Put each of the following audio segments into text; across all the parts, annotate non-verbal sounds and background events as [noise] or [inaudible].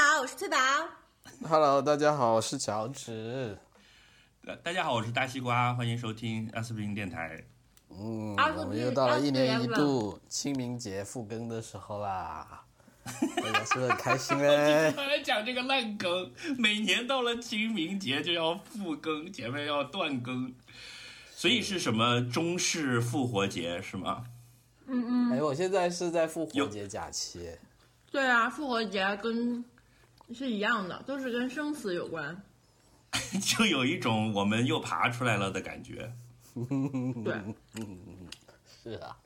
好，我是翠宝。Hello，大家好，我是乔治。呃大家好，我是大西瓜，欢迎收听阿斯匹林电台。嗯，我们又到了一年一度清明节复更的时候啦，大家是不是很开心嘞？刚才讲这个烂梗，每年到了清明节就要复更，前面要断更，所以是什么中式复活节是吗？嗯嗯哎，我现在是在复活节假期，对啊，复活节跟是一样的，都是跟生死有关。[laughs] 就有一种我们又爬出来了的感觉。[laughs] 对，是啊，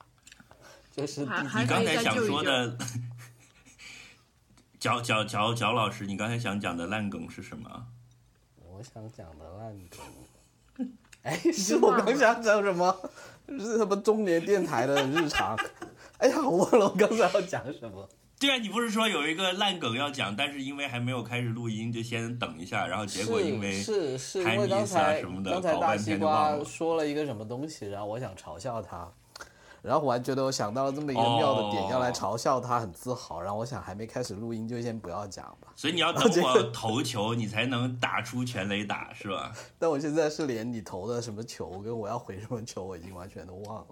就是你刚才想。说的，[laughs] 角角角角老师，你刚才想讲的烂梗是什么？我想讲的烂梗。哎，是我刚想讲什么？是什么中年电台的日常？哎呀，我忘了我刚才要讲什么。对啊，你不是说有一个烂梗要讲，但是因为还没有开始录音，就先等一下，然后结果因为是是因为刚才什么的刚才大西瓜说了一个什么东西，然后我想嘲笑他，然后我还觉得我想到了这么一个妙的点，哦要来嘲笑他，很自豪。然后我想还没开始录音，就先不要讲吧。所以你要等我投球，你才能打出全垒打，是吧？但我现在是连你投的什么球跟我要回什么球，我已经完全都忘了。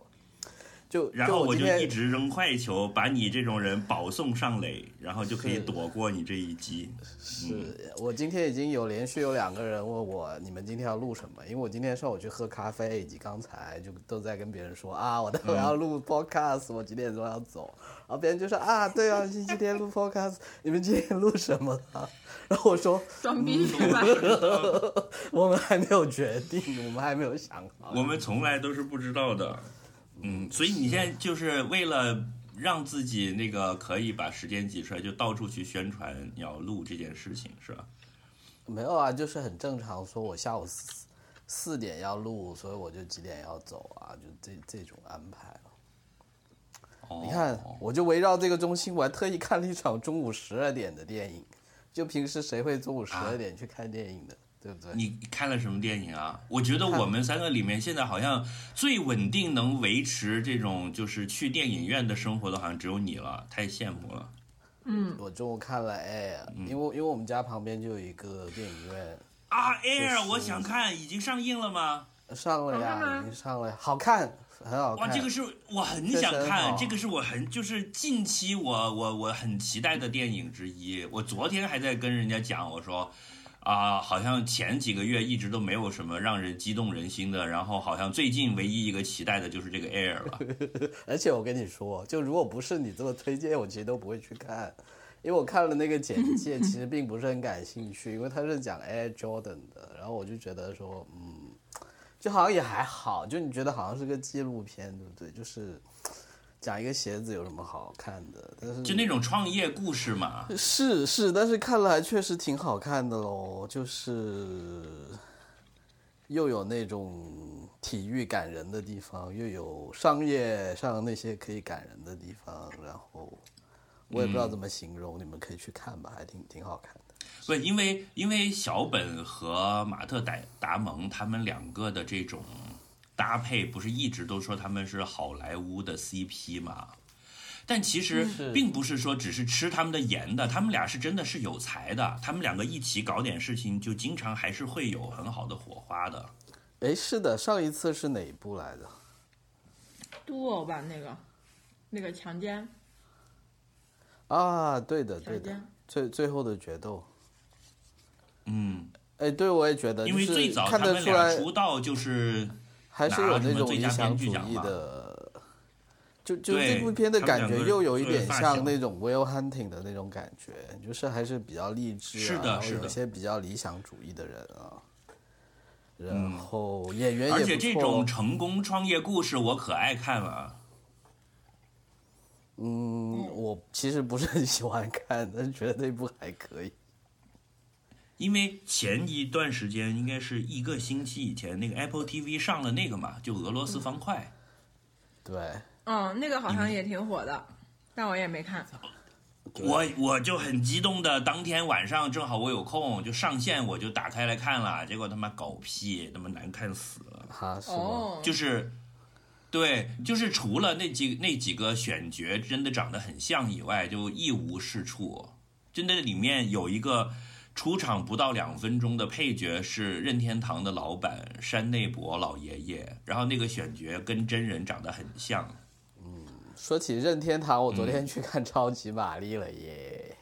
就然后我就一直扔快球，把你这种人保送上垒，然后就可以躲过你这一击。是我今天已经有连续有两个人问我你们今天要录什么，因为我今天上午去喝咖啡，以及刚才就都在跟别人说啊，我待会要录 podcast，、我几点钟要走，然后别人就说啊，对啊，星期天录 podcast，你们今天录什么啊？然后我说 [laughs] 装逼是吧？[laughs] 我们还没有决定，我们还没有想好。我们从来都是不知道的，嗯，所以你现在就是为了让自己那个可以把时间挤出来，就到处去宣传你要录这件事情，是吧？没有啊，就是很正常，说我下午四四点要录，所以我就几点要走啊，就这这种安排了。哦，你看，我就围绕这个中心，我还特意看了一场中午十二点的电影。就平时谁会中午十二点去看电影的，对不对？你看了什么电影啊？我觉得我们三个里面现在好像最稳定能维持这种就是去电影院的生活的，好像只有你了，太羡慕了。嗯，我中午看了 Air，、因为因为我们家旁边就有一个电影院，啊，Air，我想看，已经上映了吗？上了呀，已经上了，好看，很好看哇，这个是我很想看，这个是我很就是近期我我我很期待的电影之一。我昨天还在跟人家讲，我说啊、好像前几个月一直都没有什么让人激动人心的，然后好像最近唯一一个期待的就是这个 Air 了。[laughs] 而且我跟你说，就如果不是你这么推荐，我其实都不会去看，因为我看了那个简介，其实并不是很感兴趣，因为他是讲 Air Jordan 的，然后我就觉得说，嗯，就好像也还好，就你觉得好像是个纪录片，对不对？就是讲一个鞋子有什么好看的，但是就那种创业故事嘛，是是，但是看了还确实挺好看的喽，就是又有那种体育感人的地方，又有商业上那些可以感人的地方，然后我也不知道怎么形容，你们可以去看吧，还挺挺好看的。不，因为因为小本和马特达达蒙他们两个的这种搭配，不是一直都说他们是好莱坞的 CP 吗？但其实并不是说只是吃他们的颜的，他们俩是真的是有才的，他们两个一起搞点事情，就经常还是会有很好的火花的。哎，是的，上一次是哪一部来着？杜偶吧，那个那个强奸，啊，对的对的，，最最后的决斗。嗯，哎，对，我也觉得，因为最早他们俩出道就是还是有那种理想主义的，就就对这部片的感觉又有一点像那种 Will Hunting 的那种感觉，就是还是比较励志啊，是的有一些比较理想主义的人啊，然嗯后演员也而且这种成功创业故事我可爱看了。嗯，我其实不是很喜欢看，但是觉得那部还可以。因为前一段时间应该是一个星期以前，那个 Apple TV 上了那个嘛，就俄罗斯方块。对，嗯，那个好像也挺火的，但我也没看。我我就很激动的，当天晚上正好我有空，就上线我就打开来看了，结果他妈狗屁，他妈难看死了。哈是吗？哦，就是，对，就是除了那几那几个选角真的长得很像以外，就一无是处。真的里面有一个出场不到两分钟的配角是任天堂的老板山内博老爷爷，然后那个选角跟真人长得很像。嗯说起任天堂，我昨天去看超级玛丽了耶。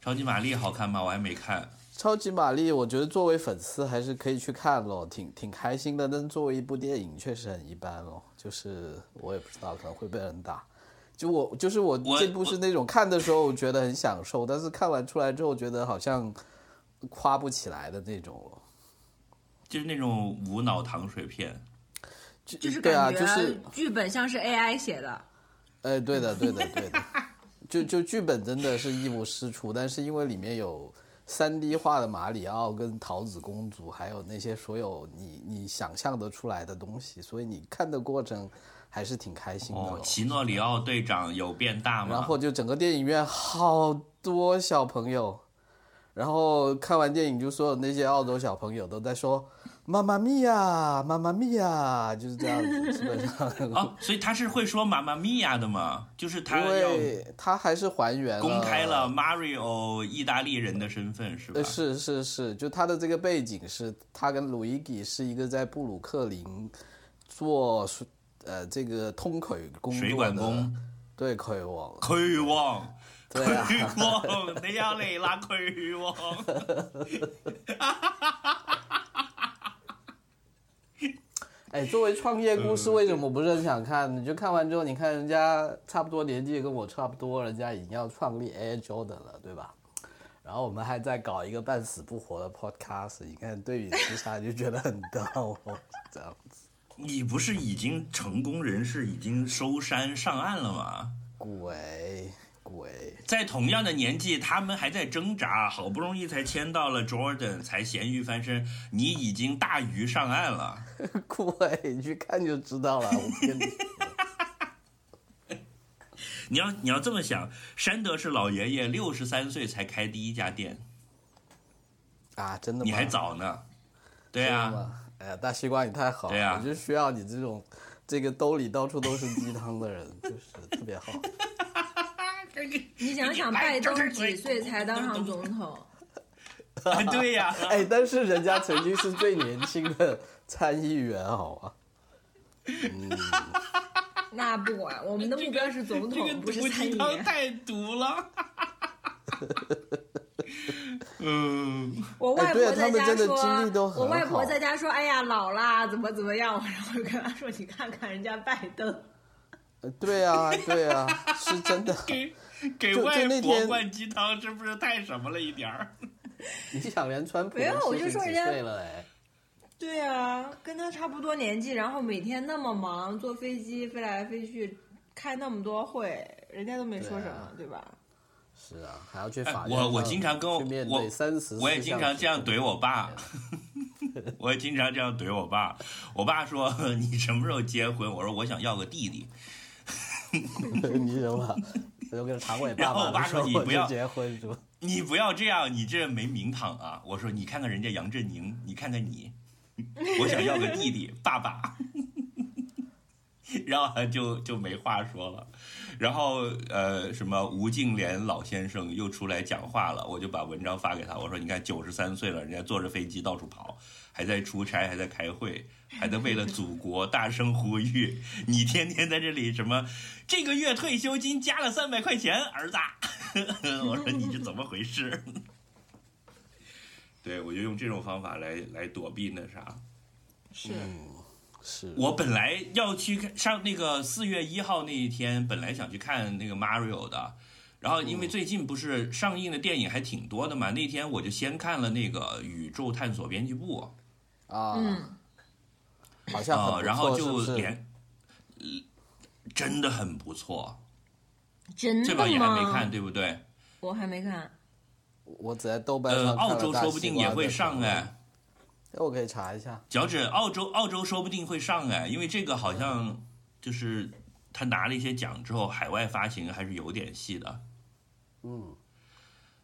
超级玛丽好看吗？我还没看。超级玛丽，我觉得作为粉丝还是可以去看咯，挺挺开心的。但是作为一部电影，确实很一般咯。就是我也不知道，可能会被人打。就我，就是我这部是那种看的时候觉得很享受，但是看完出来之后觉得好像夸不起来的那种。就是那种无脑糖水片。就是对啊，就是剧本像是 AI 写的。哎，对的，对的，对的。就就剧本真的是一无是处，但是因为里面有三 D 化的马里奥跟桃子公主，还有那些所有你你想象得出来的东西，所以你看的过程还是挺开心的。哦，奇诺里奥队长有变大吗？然后就整个电影院好多小朋友，然后看完电影就所有那些澳洲小朋友都在说“妈妈咪呀，妈妈咪呀”，就是这样子，基本上。[laughs] 哦，所以他是会说“妈妈咪呀”的嘛？就是他因要为他还是还原公开了 Mario 意大利人的身份，是吧呃，？是是是，就他的这个背景是，他跟鲁伊吉是一个在布鲁克林做呃这个通渠工水管工，对渠王，渠王，对 [laughs] 啊渠王，你又嚟啦，渠王！[laughs] 哎，作为创业故事，为什么不是很想看？[laughs] 你就看完之后，你看人家差不多年纪跟我差不多，人家已经要创立 Air Jordan 了，对吧？然后我们还在搞一个半死不活的 podcast，你看对比之下就觉得很逗，这样子。你不是已经成功人士，已经收山上岸了吗？鬼鬼，在同样的年纪，他们还在挣扎，好不容易才签到了 Jordan，才咸鱼翻身，你已经大鱼上岸了。[laughs] 鬼，你去看就知道了。我跟你说，[laughs] 你要你要这么想，山德是老爷爷，六十三岁才开第一家店，啊，真的吗？你还早呢。对啊？哎呀，大西瓜你太好了，啊我就需要你这种，这个兜里到处都是鸡汤的人，[laughs] 就是特别好。[laughs] 你想想，拜登几岁才当上总统？[laughs] 对呀、哎，但是人家曾经是最年轻的参议员，好吗？那不管，我们的目标是总这个统，不是毒参议鸡汤员。太毒了。[laughs] 嗯，[laughs] 我外婆在家说，我外婆在家说，哎呀，老啦，怎么怎么样？[laughs] 然后我就跟她说，你看看人家拜登，呃对啊，对啊，是真的。给给外婆灌鸡汤，是不是太什么了一点儿？你想连川普没有我就说人家岁了哎，对啊，跟他差不多年纪，然后每天那么忙，坐飞机飞来飞去，开那么多会，人家都没说什么，对吧？是啊，还要去哎法院我我经常跟我我对三十，我也经常这样怼我爸，[laughs] 我也经常这样怼我爸。我爸说：“ [laughs] 你什么时候结婚？”我说：“我想要个弟弟。[laughs] 你什么？有个长尾爸然后我爸说你不要结婚是吧？你不要这样，你这没名堂啊！”我说：“你看看人家杨振宁，你看看你，我想要个弟弟，爸爸。”然后他就就没话说了。然后呃，什么吴敬琏老先生又出来讲话了，我就把文章发给他，我说：“你看，九十三岁了，人家坐着飞机到处跑，还在出差，还在开会，还在为了祖国大声呼吁。你天天在这里什么？这个月退休金加了三百块钱，儿子。[laughs] 我说你这怎么回事？[laughs] 对，我就用这种方法来来躲避那啥。是，是我本来要去看上那个四月一号那一天，本来想去看那个 Mario 的，然后因为最近不是上映的电影还挺多的嘛，那天我就先看了那个《宇宙探索编辑部啊，嗯，好》像然后错就是是连，呃真的很不错，真的这个也还没？看，对不对？我还没看。我只在豆瓣呃，上看澳了大西洲说不定瓜也会上哎。我可以查一下。脚趾，澳洲澳洲说不定会上哎，因为这个好像就是他拿了一些奖之后，海外发行还是有点戏的。嗯，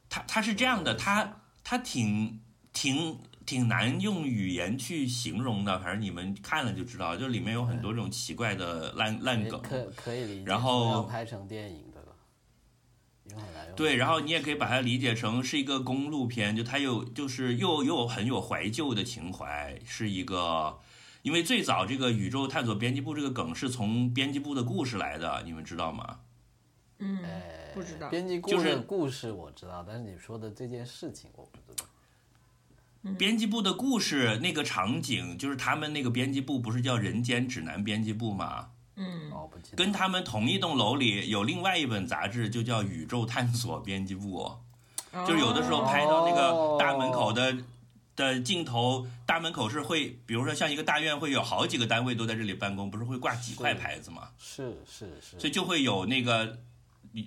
他他是这样的，他他挺挺挺难用语言去形容的，反正你们看了就知道，就里面有很多这种奇怪的烂烂梗。可可以理解。然后拍成电影对然后你也可以把它理解成是一个公路片，就它有就是又又很有怀旧的情怀，是一个，因为最早这个宇宙探索编辑部这个梗是从编辑部的故事来的，你们知道吗？嗯，哎不知道。编辑部就是的故事我知道，但是你说的这件事情我不知道。编辑部的故事那个场景，就是他们那个编辑部不是叫人间指南编辑部吗？嗯，哦，不记得。跟他们同一栋楼里有另外一本杂志，就叫宇宙探索编辑部。就是有的时候拍到那个大门口的、的镜头，大门口是会，比如说像一个大院会有好几个单位都在这里办公，不是会挂几块牌子吗？是是是，所以就会有那个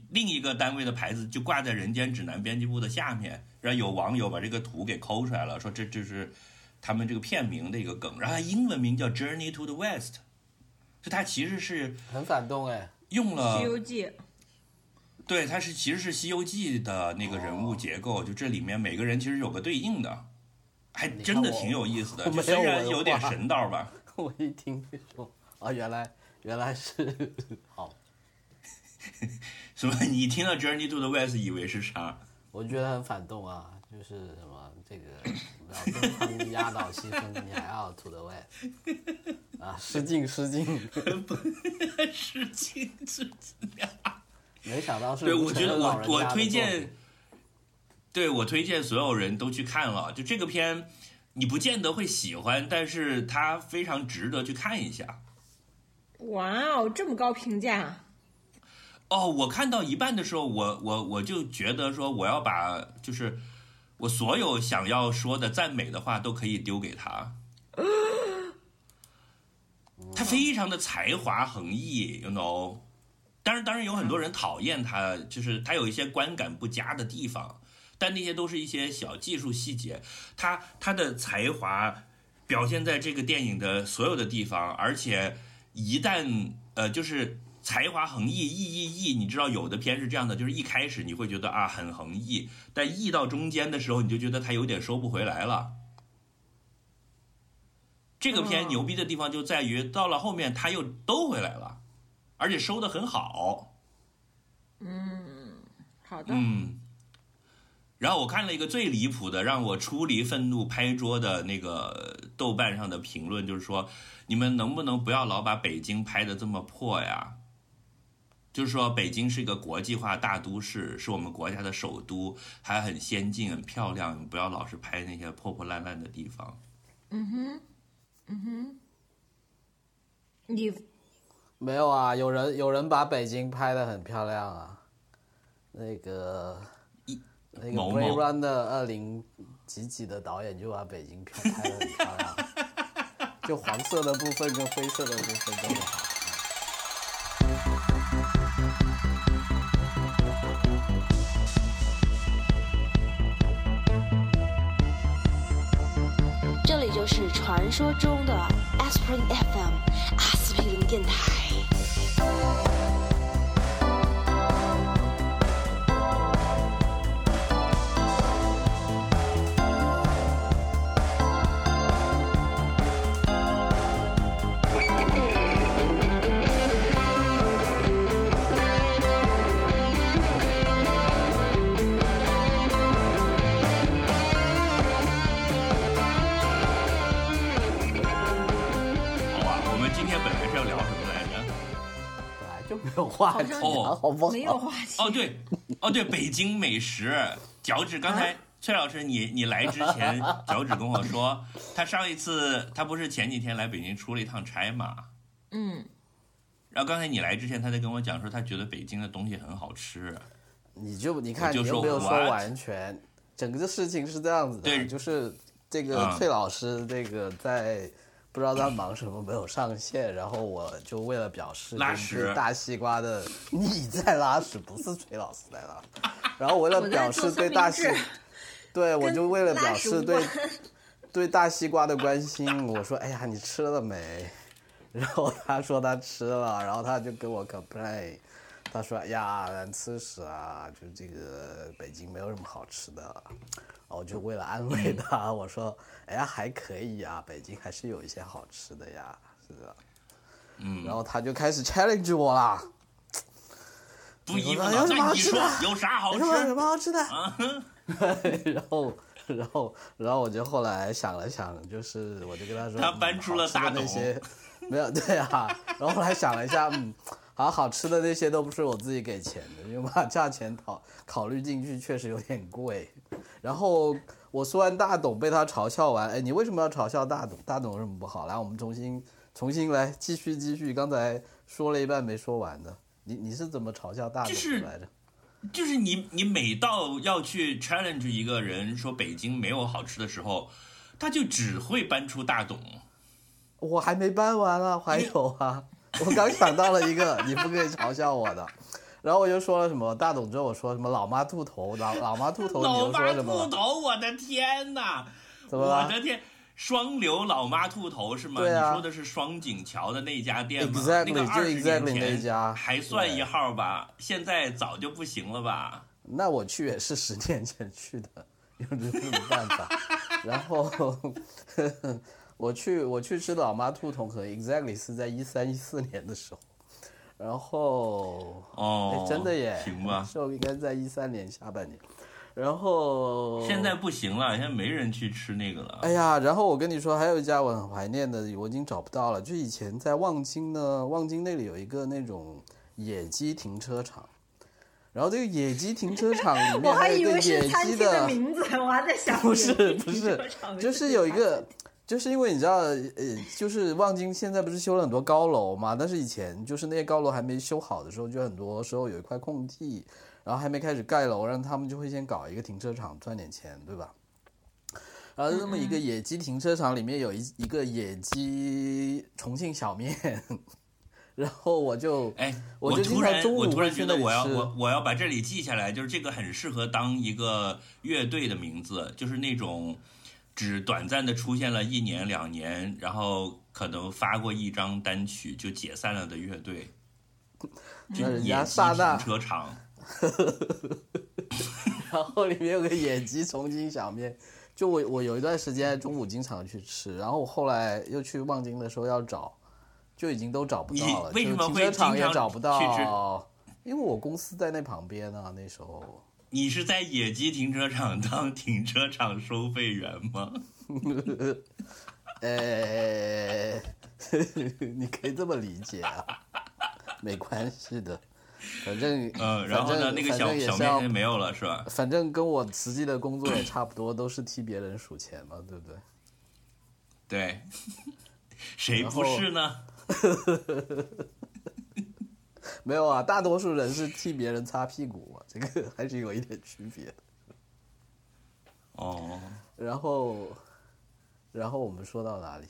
另一个单位的牌子就挂在人间指南编辑部的下面，然后有网友把这个图给抠出来了，说这这是他们这个片名的一个梗，然后它英文名叫 Journey to the West，就他其实是很反动哎。《用了西游记》对，他是其实是《西游记》的那个人物结构，就这里面每个人其实有个对应的，还真的挺有意思的。虽然有点神道吧，[laughs] 我一听就说啊，原来原来是好，[laughs] 什么你听到 Journey to the West 以为是啥？我觉得很反动啊，就是什么这个要东风压倒西风，你还要 to the west 啊，[laughs] 失敬 [laughs] 失敬，是情是没想到是对，我觉得我我推荐，对我推荐所有人都去看了。就这个片，你不见得会喜欢，但是它非常值得去看一下。哇哦，这么高评价！哦，我看到一半的时候，我我我就觉得说，我要把就是我所有想要说的赞美的话都可以丢给他。[laughs] 他非常的才华横溢，you know。当然，当然有很多人讨厌他，就是他有一些观感不佳的地方，但那些都是一些小技术细节。他他的才华表现在这个电影的所有的地方，而且一旦呃，就是才华横溢，溢溢溢，你知道有的片是这样的，就是一开始你会觉得啊很横溢，但溢到中间的时候，你就觉得他有点收不回来了。这个片嗯牛逼的地方就在于，到了后面它又兜回来了，而且收的很好。嗯好的，嗯，然后我看了一个最离谱的，让我出离愤怒拍桌的那个豆瓣上的评论，就是说你们能不能不要老把北京拍的这么破呀？就是说北京是一个国际化大都市，是我们国家的首都，还很先进、很漂亮，不要老是拍那些破破烂烂的地方。你没有啊，有人有人把北京拍的很漂亮啊，那个那个某 Blade Runner 二零几几的导演就把北京拍拍的很漂亮，[laughs] 就黄色的部分跟灰色的部分都很传说中的 Aspirin FM 阿司匹林电台。没有话题好啊，好不好？没有话题。哦，对，哦对，北京美食，脚趾刚才。[laughs] 崔老师，你你来之前，脚趾跟我说，他上一次他不是前几天来北京出了一趟差嘛，嗯，然后刚才你来之前，他在跟我讲说，他觉得北京的东西很好吃。你就你看就说你又没有说完全，整个的事情是这样子的，对就是这个嗯崔老师这个在不知道他忙什么没有上线，然后我就为了表示对拉屎。大西瓜的 [laughs] 你在拉屎，不是崔老师在拉，[laughs] 然后为了表示对大西，对我就为了表示对 [laughs] 对大西瓜的关心，我说哎呀你吃了没？然后他说他吃了，然后他就跟我 complain，他说哎呀难吃死啊，就这个北京没有什么好吃的。我就为了安慰他，我说哎呀还可以啊，北京还是有一些好吃的呀，是的。嗯，然后他就开始 challenge 我啦。不依附有。什么好吃的有啥好有什么有什？么好吃的？啊，[laughs] 然后，然后，然后我就后来想了想，就是我就跟他说，他搬出了大董嗯那些，[laughs] 没有对啊。然后后来想了一下，嗯，好好吃的那些都不是我自己给钱的，因为把价钱考考虑进去，确实有点贵。然后我说完大董被他嘲笑完，哎，你为什么要嘲笑大董？大董有什么不好？来，我们重新重新来继续继续，刚才说了一半没说完的，你你是怎么嘲笑大董就是来着？就是你你每到要去 challenge 一个人说北京没有好吃的时候，他就只会搬出大董。我还没搬完啊，还有啊，我刚想到了一个，你不可以嘲笑我的。然后我就说了什么大董之后，我说什么老妈兔头，老老妈兔头，你又老妈兔说什么？头，我的天哪！怎么了我的天，双流老妈兔头是吗？对啊你说的是双井桥的那家店吗 Exactly，那个二十年前还算一号吧，现在早就不行了吧？那我去也是十年前去的，[laughs] 有这没办法。然后我去我去吃老妈兔头，可能 exactly 是在一三一四年的时候。然后哦哎，真的耶，行吧是应该在一三年下半年。然后现在不行了，现在没人去吃那个了。哎呀，然后我跟你说，还有一家我很怀念的，我已经找不到了。就以前在望京呢，望京那里有一个那种野鸡停车场，然后这个野鸡停车场里 [laughs] 我面还还以为有一个野是餐鸡厅的名字，我还在想 [laughs] 不是不是就是有一个，就是因为你知道，呃，就是望京现在不是修了很多高楼嘛，但是以前就是那些高楼还没修好的时候，就很多时候有一块空地，然后还没开始盖楼，然后他们就会先搞一个停车场赚点钱，对吧？然后这么一个野鸡停车场里面有一一个野鸡重庆小面，[laughs] 然后我就哎，我就经突然常中午我突然会觉得我要我我要把这里记下来，就是这个很适合当一个乐队的名字，就是那种只短暂的出现了一年两年，然后可能发过一张单曲就解散了的乐队。就那人野鸡家刹那停车场，[laughs] 然后里面有个野鸡重庆小面，就我我有一段时间中午经常去吃，然后我后来又去望京的时候要找，就已经都找不到了，为什么就停车场也找不到，因为我公司在那旁边啊，那时候你是在野鸡停车场当停车场收费员吗？[laughs] 呃，[laughs] 你可以这么理解啊，没关系的，反正嗯，然后呢，那个小小面没有了是吧？反正跟我实际的工作也差不多，都是替别人数钱嘛，对不对？对，[laughs] 谁不是呢？[laughs] 没有啊，大多数人是替别人擦屁股嘛，[laughs] 这个还是有一点区别的。哦，然后，然后我们说到哪里？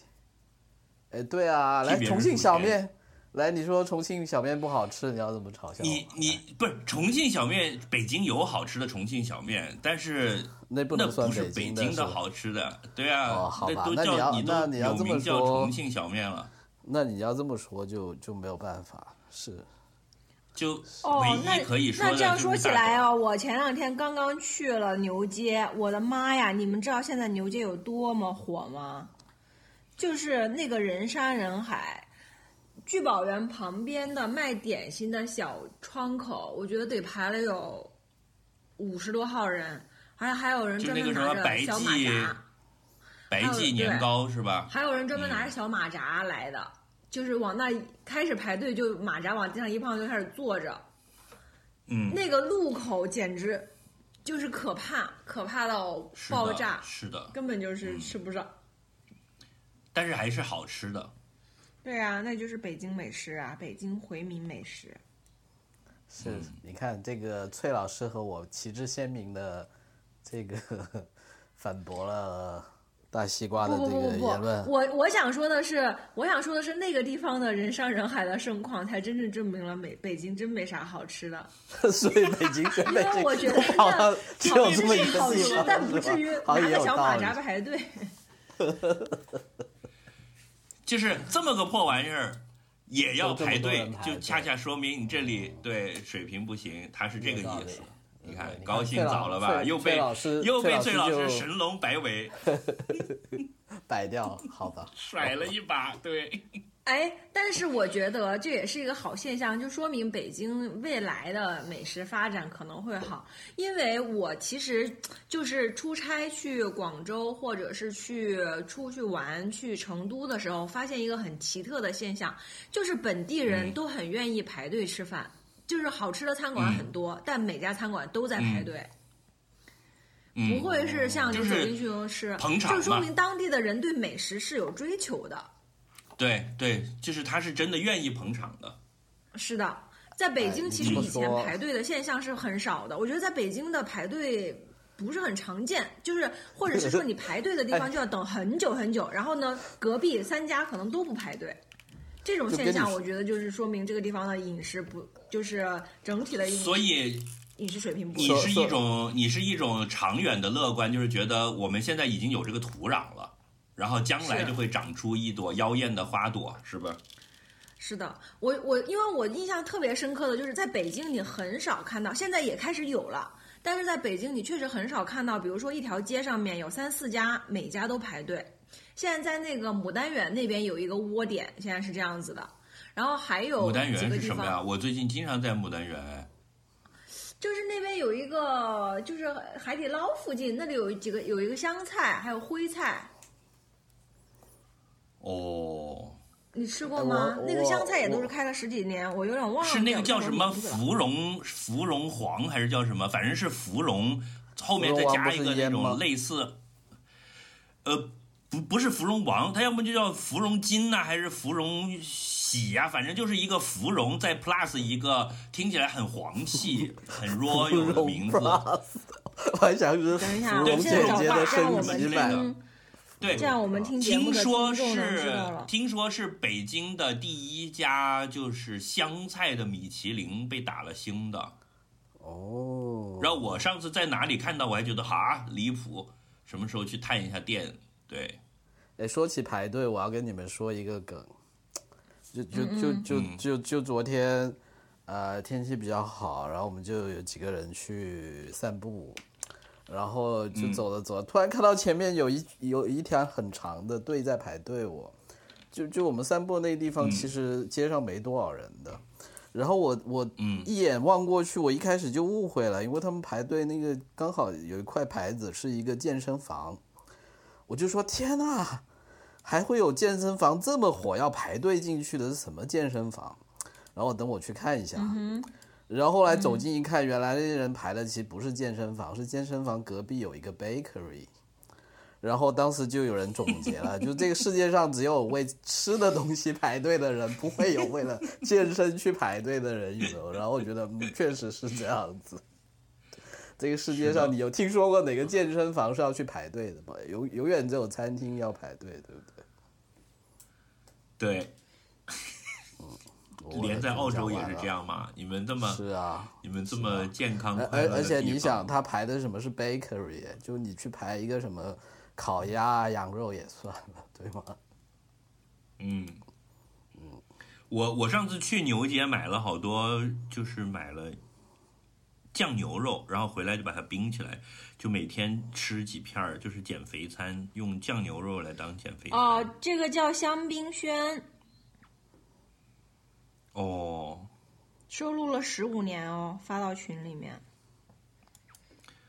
哎，对啊，来重庆小面，来你说重庆小面不好吃，你要怎么嘲笑？你你不是重庆小面，北京有好吃的重庆小面，但是那不那能算北京的好吃的，对啊，哦好吧都那你要叫你那你要这么说重庆小面了，那你要这么说就就没有办法，是就哦，唯那一可以说的那这样说起来哦，我前两天刚刚去了牛街，我的妈呀！你们知道现在牛街有多么火吗？就是那个人山人海，聚宝园旁边的卖点心的小窗口，我觉得得排了有五十多号人，还还有人就专门那个什么白拿着小马记扎，白记年糕是吧？还有人专门嗯拿着小马扎来的，就是往那一开始排队就马扎往地上一放就开始坐着。嗯，那个路口简直就是可怕，可怕到爆炸，是的，根本就是嗯吃不上。但是还是好吃的。对啊，那就是北京美食啊，北京回民美食。是，嗯你看这个崔老师和我旗帜鲜明的这个 [laughs] 反驳了大西瓜的这个不不不不言论不，。我我想说的是，我想说的是，那个地方的人山人海的盛况，才真正证明了美北京真没啥好吃的。[laughs] 所以北京全因为我觉得都跑到只有好吃这么一是好吃，个地方，但不至于拿着小马。扎排队。[laughs] 就是这么个破玩意儿，也要排队就恰恰说明你这里对水平不行，他是这个意思。你看，你看高兴早了吧？又被老师又被崔老师神龙摆尾 [laughs] 摆掉，好吧？甩了一把，对。哎，但是我觉得这也是一个好现象，就说明北京未来的美食发展可能会好。因为我其实就是出差去广州，或者是去出去玩去成都的时候，发现一个很奇特的现象，就是本地人嗯都很愿意排队吃饭，就是好吃的餐馆很多，但每家餐馆都在排队。嗯，不会是像你就是走进去就是，捧场嘛就说明当地的人对美食是有追求的。对对，就是他是真的愿意捧场的。是的，在北京其实以前排队的现象是很少的。我觉得在北京的排队不是很常见，就是或者是说你排队的地方就要等很久很久，然后呢，隔壁三家可能都不排队。这种现象，我觉得就是说明这个地方的饮食不，就是整体的饮食所以饮食水平不你。是一种你是一种长远的乐观，就是觉得我们现在已经有这个土壤了，然后将来就会长出一朵妖艳的花朵，是不是？是的，我我因为我印象特别深刻的就是在北京，你很少看到，现在也开始有了，但是在北京你确实很少看到，比如说一条街上面有三四家，每家都排队。现在在那个牡丹园那边有一个窝点，现在是这样子的，然后还有牡丹园是什么呀？我最近经常在牡丹园。哎就是那边有一个，就是海底捞附近那里有几个有一个湘菜，还有徽菜，哦，你吃过哎吗？那个湘菜也都是开了十几年，我有点忘了是那个叫叫什么芙蓉芙蓉黄还是叫什么？反正是芙蓉，后面再加一个那种类似，呃，不不是芙蓉王，它要么就叫芙蓉金呐、还是芙蓉喜呀、反正就是一个芙蓉再 plus 一个听起来很皇气、很 [laughs] royal 的名字。我还想是等一下啊，芙蓉我现在找姐姐的话，这样我升们级版。对，这样我们听节目听说是。听说是北京的第一家就是湘菜的米其林被打了星的。哦，然后我上次在哪里看到，我还觉得哈离谱，什么时候去探一下店？对，哎，说起排队，我要跟你们说一个梗，就就嗯就就嗯就就昨天，呃，天气比较好，然后我们就有几个人去散步，然后就嗯。走着走着，突然看到前面有一有一条很长的队在排队我，就就我们散步那个地方，嗯。其实街上没多少人的。然后我我嗯。一眼望过去，我一开始就误会了，因为他们排队那个刚好有一块牌子是一个健身房，我就说天呐，还会有健身房这么火，要排队进去的是什么健身房？然后等我去看一下，然后后来走近一看，原来那些人排的其实不是健身房，是健身房隔壁有一个 bakery。然后当时就有人总结了，就这个世界上只有为吃的东西排队的人，不会有为了健身去排队的人有。然后我觉得，嗯，确实是这样子。这个世界上，你有听说过哪个健身房是要去排队的吗？永永远只有餐厅要排队，对不对？对，[laughs] 连在澳洲也是这样嘛？你们这么是啊，你们这么健康而快乐的而而且你想，他排的什么是 bakery，就你去排一个什么烤鸭啊、羊肉也算了，对吗？嗯，我我上次去牛街买了好多，就是买了酱牛肉，然后回来就把它冰起来，就每天吃几片儿，就是减肥餐，用酱牛肉来当减肥餐。哦，这个叫香槟轩，哦，收录了十五年哦，发到群里面，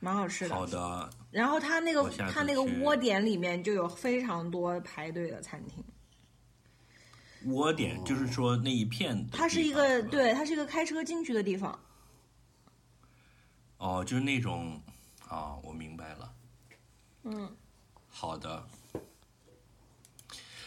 蛮好吃的。好的，然后他那个我下次它那个窝点里面就有非常多排队的餐厅，窝点就是说那一片它是一个对，它是一个开车进去的地方。哦，就是那种啊、我明白了。嗯，好的。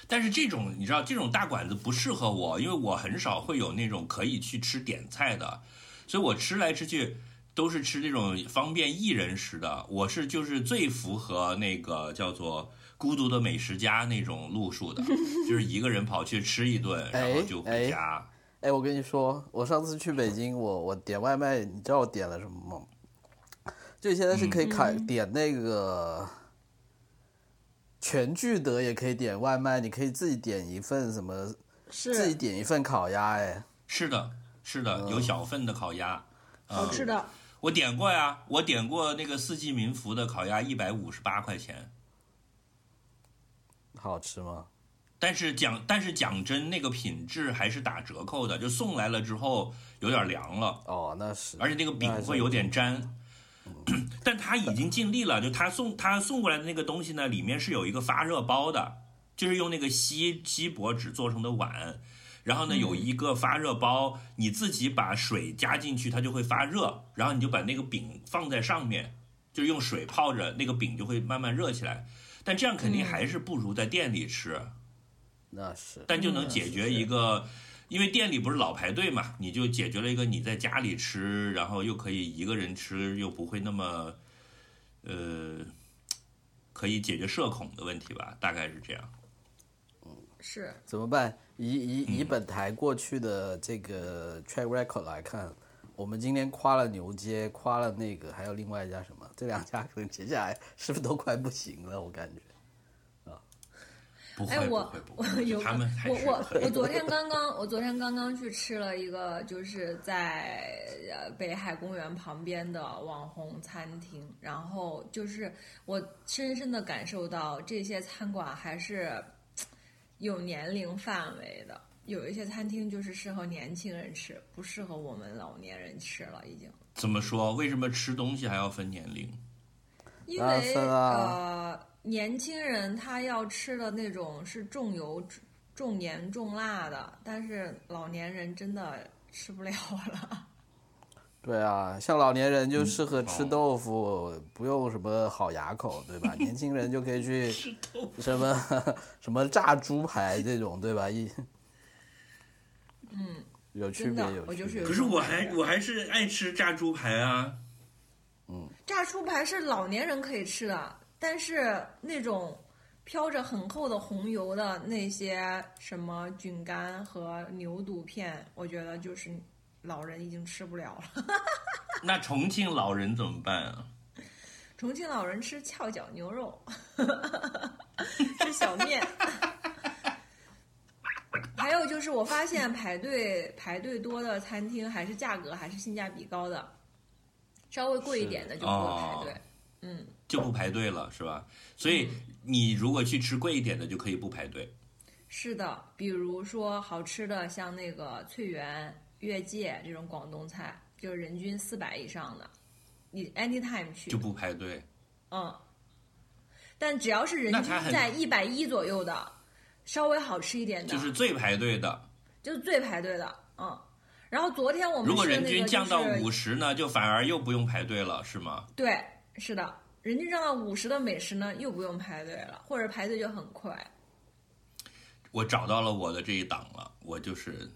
但是这种你知道，这种大馆子不适合我，因为我很少会有那种可以去吃点菜的，所以我吃来吃去都是吃这种方便一人食的。我是就是最符合那个叫做孤独的美食家那种路数的，就是一个人跑去吃一顿，然后就回家。哎，我跟你说，我上次去北京，我我点外卖，你知道我点了什么吗？就现在是可以点那个全聚德，也可以点外卖，你可以自己点一份什么，是自己点一份烤鸭，哎，是的，是的，有小份的烤鸭。嗯好吃的，我点过呀，我点过那个四季民福的烤鸭，一百五十八块钱。好吃吗？但是讲但是讲真，那个品质还是打折扣的，就送来了之后有点凉了，哦，那是，而且那个饼会有点粘。[clears throat] 但他已经尽力了，就他送他送过来的那个东西呢，里面是有一个发热包的，就是用那个锡锡箔纸做成的碗，然后呢有一个发热包，你自己把水加进去，它就会发热，然后你就把那个饼放在上面，就是用水泡着，那个饼就会慢慢热起来。但这样肯定还是不如在店里吃，那是，但就能解决一个，因为店里不是老排队嘛，你就解决了一个你在家里吃，然后又可以一个人吃，又不会那么，呃，可以解决社恐的问题吧，大概是这样。嗯是怎么办？以以以本台过去的这个 track record 来看，我们今天夸了牛街，夸了那个，还有另外一家什么？这两家可能接下来是不是都快不行了？我感觉。不会，哎，我不会，不会，我有他们还是我我我昨天刚刚我昨天刚刚去吃了一个，就是在呃北海公园旁边的网红餐厅，然后就是我深深的感受到这些餐馆还是有年龄范围的，有一些餐厅就是适合年轻人吃，不适合我们老年人吃了，已经。怎么说？为什么吃东西还要分年龄？因为呃，年轻人他要吃的那种是重油、重盐、重辣的，但是老年人真的吃不了了。对啊，像老年人就嗯适合吃哦豆腐，不用什么好牙口，对吧？[laughs] 年轻人就可以去什么 [laughs] 什么炸猪排这种，对吧？一嗯，有区别，有可是我还我还是爱吃炸猪排啊。嗯炸猪排是老年人可以吃的，但是那种飘着很厚的红油的那些什么菌干和牛肚片，我觉得就是老人已经吃不了了。[laughs] 那重庆老人怎么办啊？重庆老人吃翘脚牛肉，[laughs] 吃小面。还有就是，我发现排队排队多的餐厅，还是价格还是性价比高的，稍微贵一点的就不会排队。嗯，就不排队了，是吧？所以你如果去吃贵一点的，就可以不排队。是的，比如说好吃的，像那个翠园、越界这种广东菜，就是人均四百以上的，你 anytime 去就不排队。嗯，但只要是人均在一百一左右的，稍微好吃一点的，就是最排队的。就是最排队的，嗯。然后昨天我们如果人均降到就是五十呢，就反而又不用排队了，是吗？对，是的，人均上到五十的美食呢，又不用排队了，或者排队就很快。我找到了我的这一档了，我就是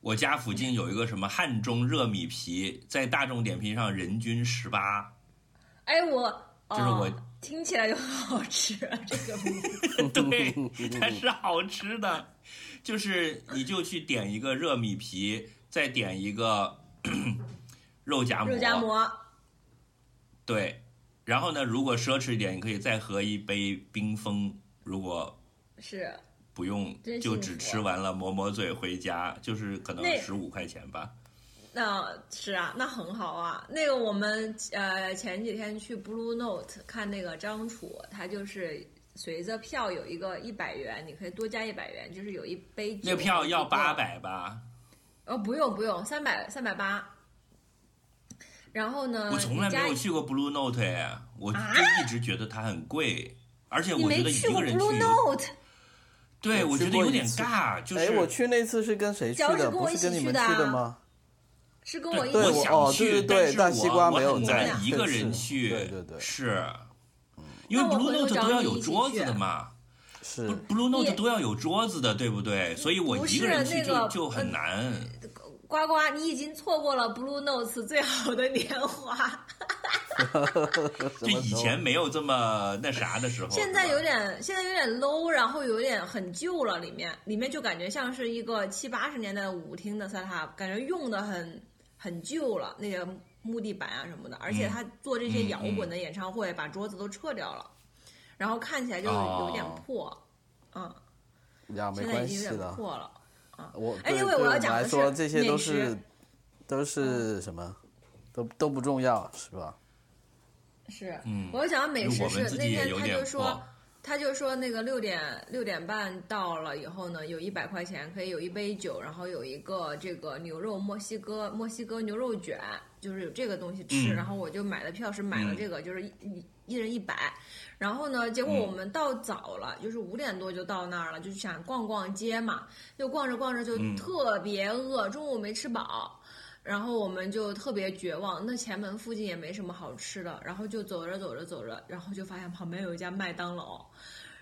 我家附近有一个什么汉中热米皮，在大众点评上人均十八，哎，我就是我哦听起来就很好吃，这个 [laughs] [laughs] 对，它是好吃的，就是你就去点一个热米皮，再点一个 [coughs] 肉夹馍，肉夹馍，对，然后呢，如果奢侈一点，你可以再喝一杯冰峰，如果是不用真就只吃完了抹抹嘴回家，就是可能那十五块钱吧。那是啊，那很好啊。那个我们呃前几天去 Blue Note 看那个张楚，他就是随着票有一个一百元，你可以多加一百元，就是有一杯酒。那个票要八。百吧？哦，不用不用，三百三百八。然后呢？我从来没有去过 Blue Note 哎，我就啊一直觉得它很贵，而且我觉得一个人去 Blue，Note？对我我去觉得有点尬，就哎，我去那次是跟谁去的？不是跟你们去的吗？是跟我一对起我想我哦去，对对对但是大西瓜我没有我很难一个人去，对对对是，因为 Blue Note 都要有桌子的嘛是，Blue Note 都要有桌子的，对不对？所以我一个人去就就很嗯难。呱呱，你已经错过了 Blue Notes 最好的年华。[laughs] 就以前没有这么那啥的时候，现在有点，现在有点 low，然后有点很旧了，里面里面就感觉像是一个七八十年代的舞厅的 setup，感觉用的很很旧了，那个木地板啊什么的，而且他做这些嗯摇滚的演唱会，把桌子都撤掉了，然后看起来就有点哦破，嗯，呀，没现在已经有点关系的。破了。我哎因为我要讲的来说，是这些都美食嗯是都是什么，都都不重要，是吧？是，嗯我讲到美食是那天他就说，他就说那个六点六点半到了以后呢，有一百块钱可以有一杯酒，然后有一个这个牛肉墨西哥墨西哥牛肉卷，就是有这个东西吃。嗯然后我就买了票，是买了嗯这个，就是一一一人一百。然后呢，结果嗯我们到早了，就是五点多就到那儿了，就是想逛逛街嘛，就逛着逛着就嗯特别饿，中午没吃饱。然后我们就特别绝望，那前门附近也没什么好吃的，然后就走着走着走着，然后就发现旁边有一家麦当劳，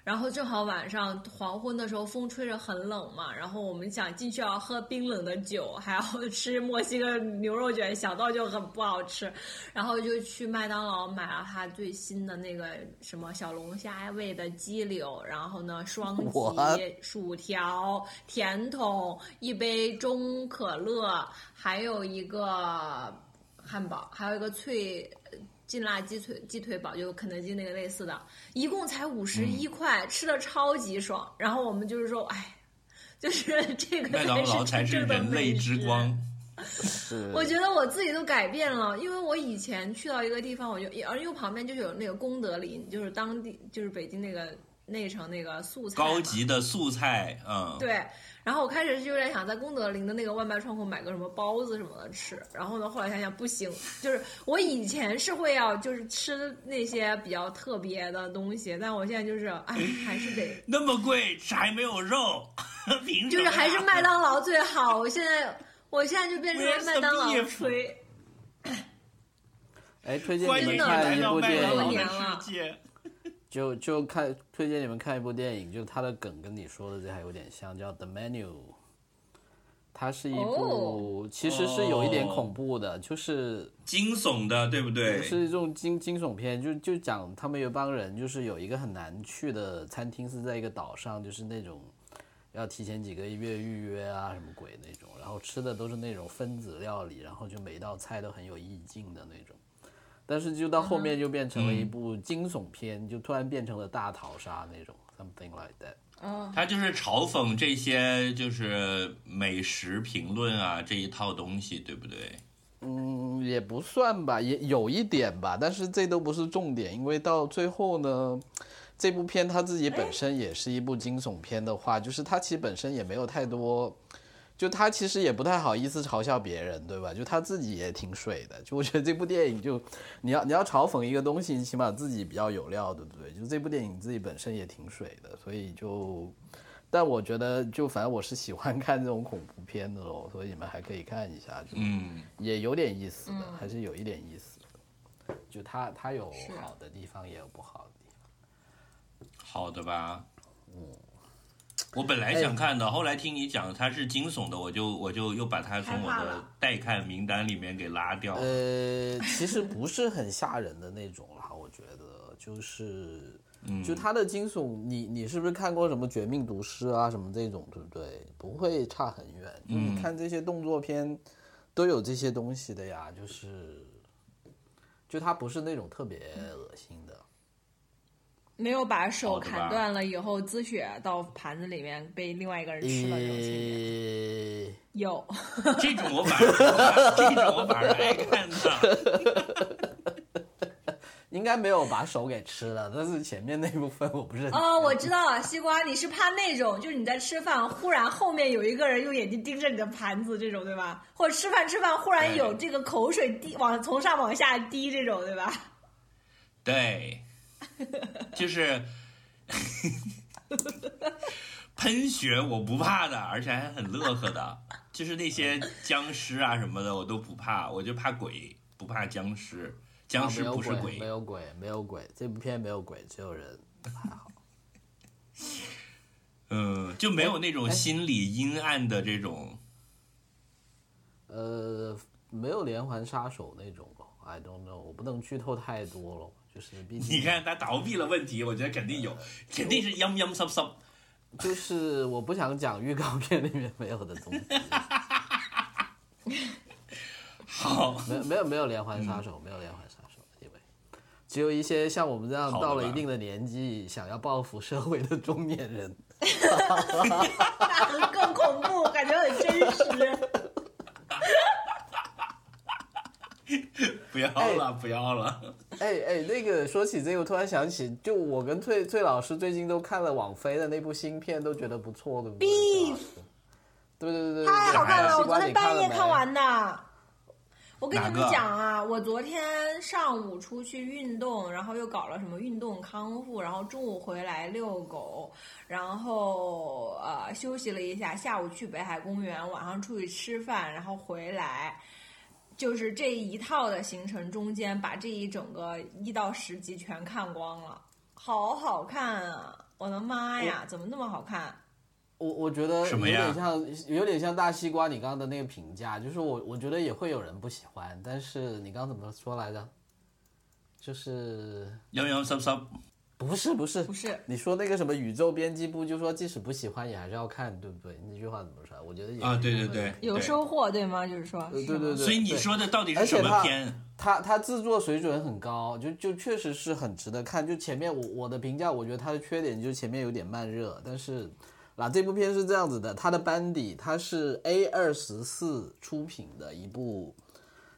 然后正好晚上黄昏的时候风吹着很冷嘛，然后我们想进去要喝冰冷的酒，还要吃墨西哥牛肉卷，想到就很不好吃，然后就去麦当劳买了它最新的那个什么小龙虾味的鸡柳，然后呢双？[laughs] 击薯条、甜筒、一杯中可乐，还有一个汉堡，还有一个脆呃劲辣鸡腿鸡腿堡，就肯德基那个类似的，一共才五十一块，吃的超级爽。然后我们就是说，哎，就是这个麦当劳才是是真正的人类美食之光。[laughs] 我觉得我自己都改变了，因为我以前去到一个地方，我就而又旁边就有那个功德林，就是当地就是北京那个内城那个素菜高级的素菜，嗯，对，然后我开始就有点想在功德林的那个外卖窗口买个什么包子什么的吃，然后呢，后来想想不行，就是我以前是会要就是吃那些比较特别的东西，但我现在就是哎，还是得 [laughs] 那么贵，吃还没有肉，[laughs] 凭什么？就是还是麦当劳最好。我现在我现在就变成麦当劳？吹。哎，推荐欢迎你你们看来到一部电麦当劳影，的世界。就就看推荐你们看一部电影，就它的梗跟你说的这还有点像，叫《The Menu》。它是一部、其实是有一点恐怖的，就是惊悚的，对不对？是这种惊惊悚片，就就讲他们有帮人，就是有一个很难去的餐厅是在一个岛上，就是那种要提前几个月预约啊，什么鬼那种，然后吃的都是那种分子料理，然后就每道菜都很有意境的那种。但是就到后面就变成了一部惊悚片，就突然变成了大逃杀那种，something like that。嗯，他就是嘲讽这些就是美食评论啊这一套东西，对不对？嗯，也不算吧，也有一点吧，但是这都不是重点，因为到最后呢，这部片它自己本身也是一部惊悚片的话，就是它其实本身也没有太多，就他其实也不太好意思嘲笑别人，对吧？就他自己也挺水的，就我觉得这部电影就你要你要嘲讽一个东西，你起码自己比较有料，对不对？就这部电影自己本身也挺水的，所以就。但我觉得，就反正我是喜欢看这种恐怖片的咯，所以你们还可以看一下。就嗯，也有点意思的，还是有一点意思的。就他他有好的地方，也有不好的地方。好的吧。我本来想看的，后来听你讲它是惊悚的，我就我就又把它从我的待看名单里面给拉掉了。呃，其实不是很吓人的那种啦，我觉得就是，嗯就它的惊悚，你你是不是看过什么《绝命毒师》啊什么这种，对不对？不会差很远。就你嗯看这些动作片，都有这些东西的呀，就是，就它不是那种特别恶心的。没有把手砍断了以后滋血到盘子里面被另外一个人吃了这种情节。呃有，这种我反而这种我反而爱看的。应该没有把手给吃了，但是前面那部分我不是很哦，我知道了，西瓜，你是怕那种，就是你在吃饭，忽然后面有一个人用眼睛盯着你的盘子这种，对吧？或者吃饭吃饭，忽然有这个口水滴往从上往下滴这种，对吧？对，[laughs] 就是喷血我不怕的，而且还很乐呵的。就是那些僵尸啊什么的我都不怕，我就怕鬼，不怕僵尸。僵尸不是鬼，没有鬼，没有鬼，这部片没有鬼，只有人，还好。[laughs] 嗯，就没有那种心理阴暗的这种。呃，没有连环杀手那种咯 I don't know，我不能剧透太多了，就是毕竟你看他逃避了问题，我觉得肯定有，肯定是阴阴森森。就是我不想讲预告片里面没有的东西，[laughs] 好，没有没有没有连环杀手，没有连环杀手，因为只有一些像我们这样到了一定的年纪想要报复社会的中年人。[laughs] [laughs] 那更恐怖，感觉很真实。不要了，不要了。哎哎，那个说起这个，我突然想起，就我跟翠翠老师最近都看了网飞的那部新片，都觉得不错，的对？Beef 对对对对，太好看了！我昨天半夜看完的。我跟你们讲啊，我昨天上午出去运动，然后又搞了什么运动康复，然后中午回来遛狗，然后呃休息了一下，下午去北海公园，晚上出去吃饭，然后回来，就是这一套的行程中间，把这一整个一到十集全看光了，好好看啊！我的妈呀，怎么那么好看？我我觉得有什么呀点像，有点像大西瓜你刚刚的那个评价，就是我我觉得也会有人不喜欢，但是你刚刚怎么说来着？就是洋洋洒洒，不是不是不是你说那个什么宇宙编辑部，就说即使不喜欢也还是要看，对不对？那句话怎么说？我觉得也啊对对对有收获对吗？就是说，对是对对对，所以你说的到底是什么而且它片？他他制作水准很高，就就确实是很值得看。就前面我我的评价，我觉得它的缺点就是前面有点慢热，但是那这部片是这样子的，它的班底它是 A 二十四出品的一部，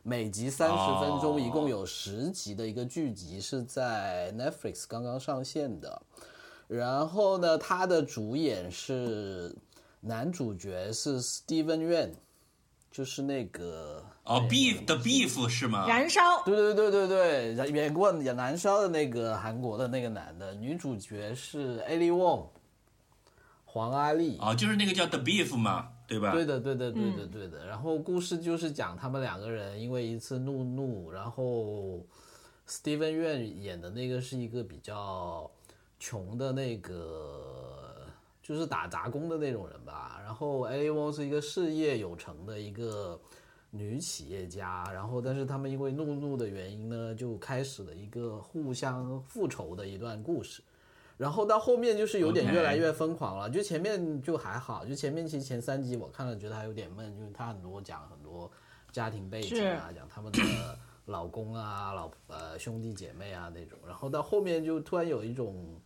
每集三十分钟，哦一共有十集的一个剧集，是在 Netflix 刚刚上线的。然后呢，它的主演是男主角是 Steven Yeun，就是那个哦，Beef 的 Beef 是吗？燃烧，对对对对对，演演过演燃烧的那个韩国的那个男的，女主角是 Ali Wong，黄阿丽。哦，就是那个叫 The Beef 嘛，对吧？对的，对的，对的，对的。然后故事就是讲他们两个人因为一次怒怒，然后 Steven Yeun 演的那个是一个比较穷的那个，就是打杂工的那种人吧。然后 A Wong 是一个事业有成的一个女企业家，然后但是他们因为怒怒的原因呢，就开始了一个互相复仇的一段故事。然后到后面就是有点越来越疯狂了就前面就还好，就前面其实前三集我看了觉得还有点闷，因为他很多讲很多家庭背景啊，讲他们的老公啊、[coughs] 老呃兄弟姐妹啊那种，然后到后面就突然有一种，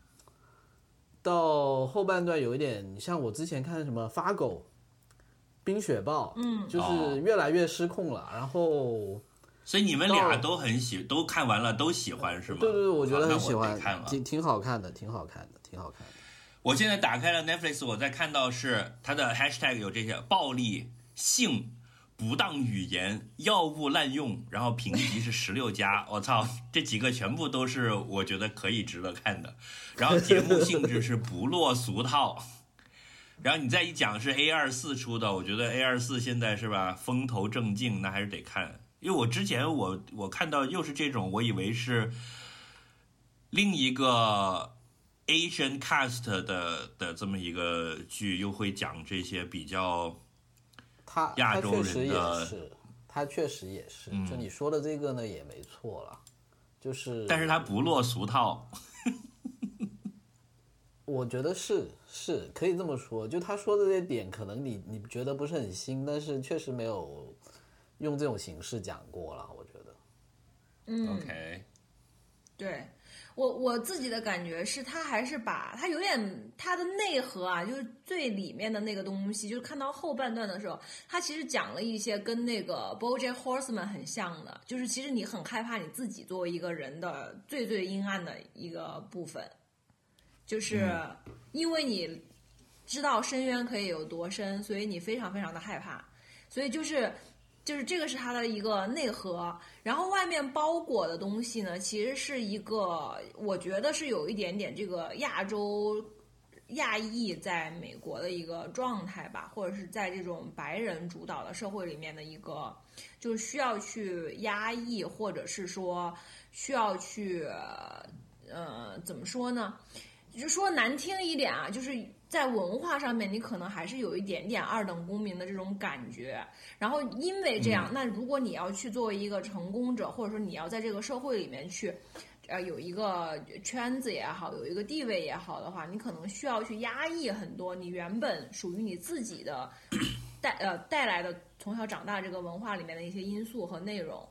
到后半段有一点像我之前看什么《发狗》《冰雪暴》，嗯，就哦。是越来越失控了，然后。所以你们俩都很喜，都看完了，都喜欢是吗？对对对，我觉得很喜欢看，了。挺挺好看的，挺好看的，挺好看的。我现在打开了 Netflix，我在看到是它的 hashtag 有这些暴力、性、不当语言、药物滥用，然后评级是十六加，我操，这几个全部都是我觉得可以值得看的。然后节目性质是 [laughs] 不落俗套，然后你再一讲是 A 二四出的，我觉得 A 二四现在是吧风头正劲，那还是得看。因为我之前我我看到又是这种，我以为是另一个 Asian cast 的的这么一个剧，又会讲这些比较他亚洲人他确实也的是，他确实也是。嗯就你说的这个呢，也没错了，就是。但是他不落俗套。[laughs] 我觉得是是可以这么说，就他说的这些点，可能你你觉得不是很新，但是确实没有用这种形式讲过了。我觉得，嗯 OK，对我我自己的感觉是，他还是把他有点他的内核啊，就是最里面的那个东西，就是看到后半段的时候，他其实讲了一些跟那个 BoJack Horseman 很像的，就是其实你很害怕你自己作为一个人的最最阴暗的一个部分，就是因为你知道深渊可以有多深，所以你非常非常的害怕，所以就是。就是这个是它的一个内核，然后外面包裹的东西呢，其实是一个，我觉得是有一点点这个亚洲亚裔在美国的一个状态吧，或者是在这种白人主导的社会里面的一个，就是需要去压抑，或者是说需要去，呃，怎么说呢？就说难听一点啊，就是在文化上面，你可能还是有一点点二等公民的这种感觉。然后因为这样，那如果你要去作为一个成功者，或者说你要在这个社会里面去，呃，有一个圈子也好，有一个地位也好的话，你可能需要去压抑很多你原本属于你自己的带呃带来的从小长大这个文化里面的一些因素和内容。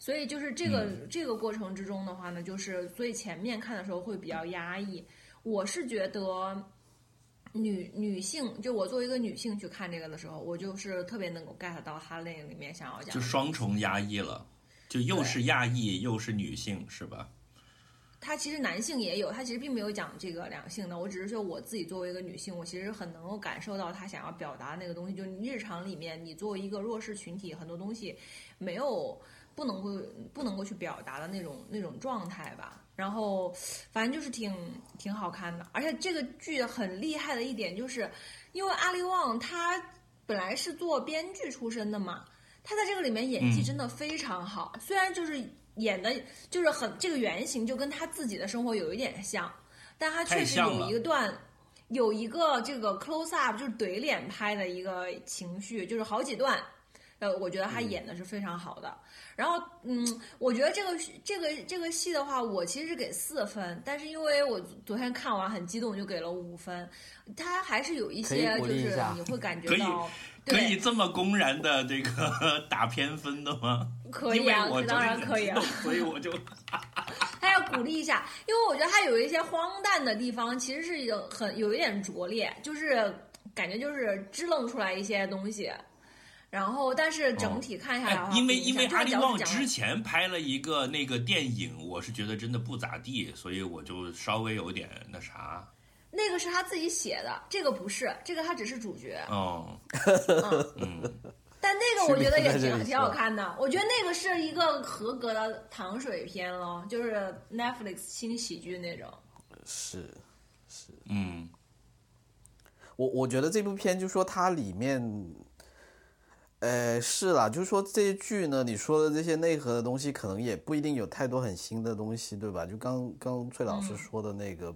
所以就是这个、这个过程之中的话呢，就是所以前面看的时候会比较压抑。我是觉得女女性，就我作为一个女性去看这个的时候，我就是特别能够 get 到哈那个里面想要讲的就双重压抑了。就又是亚裔又是女性，是吧？他其实男性也有，他其实并没有讲这个两性的。我只是说我自己作为一个女性，我其实很能够感受到他想要表达那个东西。就你日常里面，你作为一个弱势群体，很多东西没有不能够不能够去表达的那种那种状态吧。然后反正就是挺挺好看的，而且这个剧很厉害的一点就是，因为阿里旺他本来是做编剧出身的嘛，他在这个里面演技真的非常好，虽然就是。演的就是很这个原型就跟他自己的生活有一点像，但他确实有一个段，有一个这个 close up 就是怼脸拍的一个情绪，就是好几段，呃，我觉得他演的是非常好的。然后，嗯，我觉得这个这个这个戏的话，我其实是给四分，但是因为我昨天看完很激动，就给了五分。他还是有一些就是你会感 [laughs] 觉到。可以这么公然的这个 [laughs] 打偏分的吗？可以啊，当然可以啊。[laughs] 所以我就，他要鼓励一下，因为我觉得他有一些荒诞的地方，其实是有很有一点拙劣，就是感觉就是支棱出来一些东西。然后，但是整体看下来的话，因为因为阿里旺之前拍了一个那个电影，我是觉得真的不咋地，所以我就稍微有点那啥。那个是他自己写的，这个不是，这个他只是主角。哦，嗯，但那个我觉得也挺挺好看的。我觉得那个是一个合格的糖水片咯，就是 Netflix 新喜剧那种。是，是，嗯，我我觉得这部片就说它里面，呃，是啦，就是说这一句呢，你说的这些内核的东西，可能也不一定有太多很新的东西，对吧？就刚刚崔老师说的那个。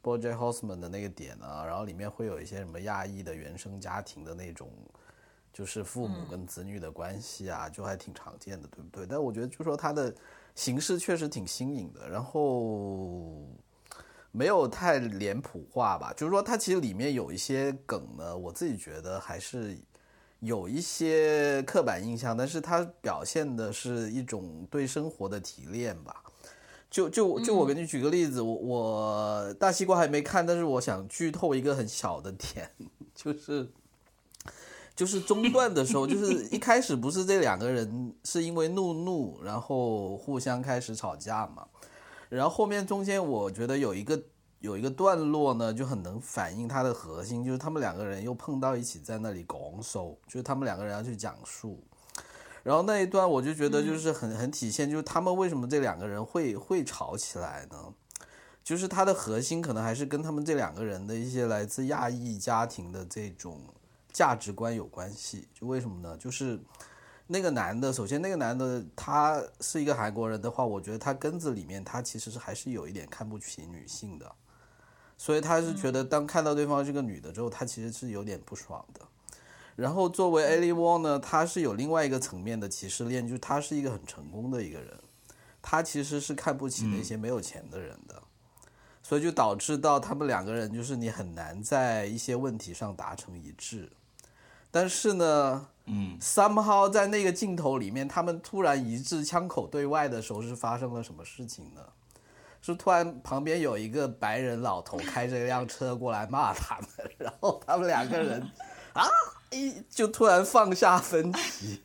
BoJack Horseman 的那个点啊，然后里面会有一些什么亚裔的原生家庭的那种，就是父母跟子女的关系啊，就还挺常见的，对不对？但我觉得就说它的形式确实挺新颖的，然后没有太脸谱化吧。就是说它其实里面有一些梗呢，我自己觉得还是有一些刻板印象，但是它表现的是一种对生活的提炼吧。就就就我给你举个例子，我我大西瓜还没看，但是我想剧透一个很小的点，[laughs] 就是就是中段的时候，就是一开始不是这两个人是因为怒怒，然后互相开始吵架嘛，然后后面中间我觉得有一个有一个段落呢，就很能反映它的核心，就是他们两个人又碰到一起在那里拱手，就是他们两个人要去讲述。然后那一段我就觉得就是很很体现，就是他们为什么这两个人会会吵起来呢？就是它的核心可能还是跟他们这两个人的一些来自亚裔家庭的这种价值观有关系。就为什么呢？就是那个男的，首先那个男的他是一个韩国人的话，我觉得他根子里面他其实是还是有一点看不起女性的，所以他是觉得当看到对方是个女的之后，他其实是有点不爽的。然后作为 Ali Wong 呢，他是有另外一个层面的歧视链，就是他是一个很成功的一个人，他其实是看不起那些没有钱的人的，所以就导致到他们两个人就是你很难在一些问题上达成一致。但是呢，嗯，somehow 在那个镜头里面，他们突然一致枪口对外的时候是发生了什么事情呢？是突然旁边有一个白人老头开着一辆车过来骂他们，然后他们两个人啊。一就突然放下分歧，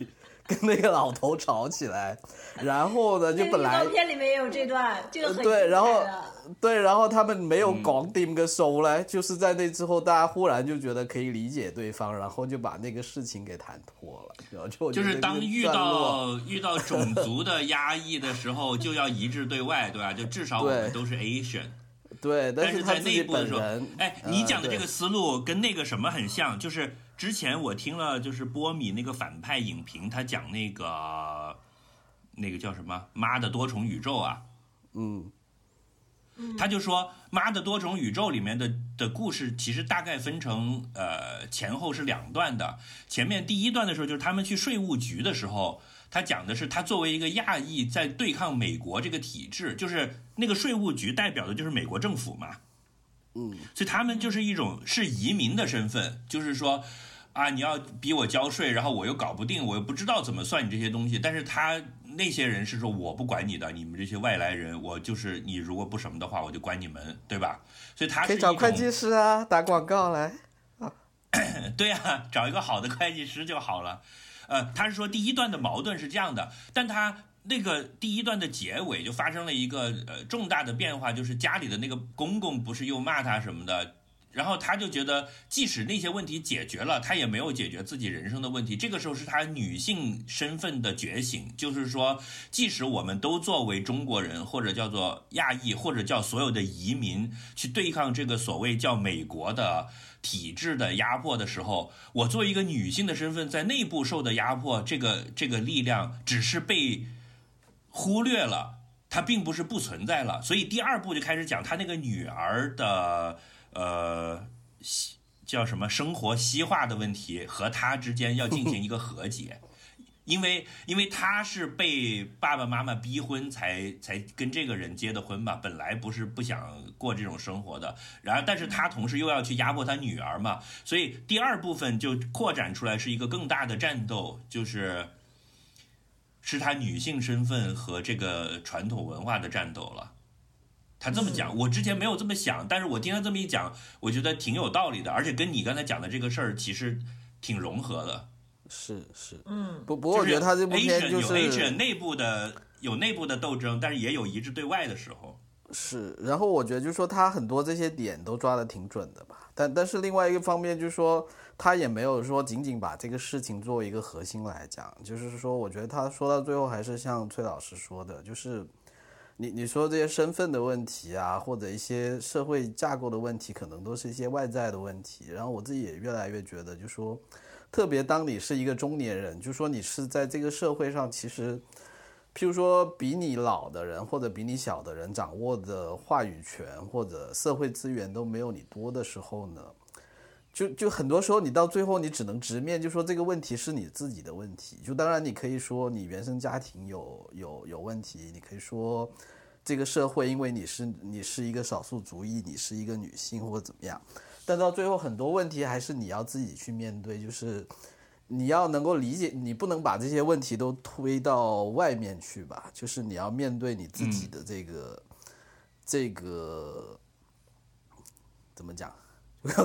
跟那个老头吵起来，然后呢，就本来片里面也有这段，这个对，然后对，然后他们没有搞定个收来，就是在那之后，大家忽然就觉得可以理解对方，然后就把那个事情给谈妥了，然后就就是当遇到遇到种族的压抑的时候，就要一致对外，对吧？就至少我们都是 Asian。对，但是在内部的时候，哎，你讲的这个思路跟那个什么很像，就是之前我听了就是波米那个反派影评，他讲那个那个叫什么《妈的多重宇宙》啊，嗯，他就说《妈的多重宇宙》里面的的故事其实大概分成呃前后是两段的，前面第一段的时候就是他们去税务局的时候。他讲的是，他作为一个亚裔在对抗美国这个体制，就是那个税务局代表的就是美国政府嘛，嗯，所以他们就是一种是移民的身份，就是说，啊，你要逼我交税，然后我又搞不定，我又不知道怎么算你这些东西，但是他那些人是说我不管你的，你们这些外来人，我就是你如果不什么的话，我就管你们，对吧？所以他可以找会计师啊，打广告来 [laughs] 啊，对呀，找一个好的会计师就好了。呃，他是说第一段的矛盾是这样的，但他那个第一段的结尾就发生了一个呃重大的变化，就是家里的那个公公不是又骂他什么的，然后他就觉得即使那些问题解决了，他也没有解决自己人生的问题。这个时候是他女性身份的觉醒，就是说，即使我们都作为中国人或者叫做亚裔或者叫所有的移民去对抗这个所谓叫美国的。体制的压迫的时候，我作为一个女性的身份，在内部受的压迫，这个这个力量只是被忽略了，它并不是不存在了。所以第二部就开始讲他那个女儿的呃叫什么生活西化的问题，和他之间要进行一个和解。因为因为他是被爸爸妈妈逼婚才才跟这个人结的婚吧，本来不是不想过这种生活的，然而但是他同时又要去压迫他女儿嘛，所以第二部分就扩展出来是一个更大的战斗，就是是他女性身份和这个传统文化的战斗了。他这么讲，我之前没有这么想，但是我听他这么一讲，我觉得挺有道理的，而且跟你刚才讲的这个事儿其实挺融合的。是是，嗯，不不过我觉得他这部片就是有 A 内部的有内部的斗争，但是也有一致对外的时候。是，然后我觉得就是说他很多这些点都抓的挺准的吧，但但是另外一个方面就是说他也没有说仅仅把这个事情作为一个核心来讲，就是说我觉得他说到最后还是像崔老师说的，就是你你说这些身份的问题啊，或者一些社会架构的问题，可能都是一些外在的问题。然后我自己也越来越觉得，就说。特别当你是一个中年人，就说你是在这个社会上，其实，譬如说比你老的人或者比你小的人掌握的话语权或者社会资源都没有你多的时候呢，就就很多时候你到最后你只能直面，就说这个问题是你自己的问题。就当然你可以说你原生家庭有有有问题，你可以说这个社会因为你是你是一个少数族裔，你是一个女性或者怎么样。但到最后，很多问题还是你要自己去面对，就是你要能够理解，你不能把这些问题都推到外面去吧？就是你要面对你自己的这个这个怎么讲？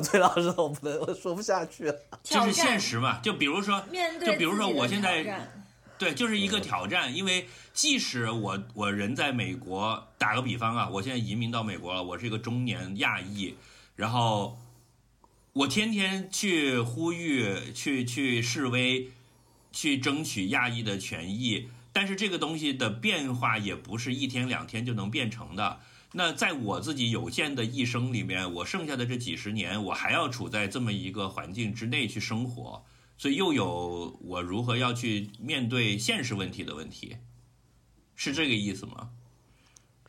崔老师，我不能，我说不下去了。就是现实嘛，就比如说，就比如说我现在，对，就是一个挑战。因为即使我我人在美国，打个比方啊，我现在移民到美国了，我是一个中年亚裔，然后。我天天去呼吁、去去示威、去争取亚裔的权益，但是这个东西的变化也不是一天两天就能变成的。那在我自己有限的一生里面，我剩下的这几十年，我还要处在这么一个环境之内去生活，所以又有我如何要去面对现实问题的问题，是这个意思吗？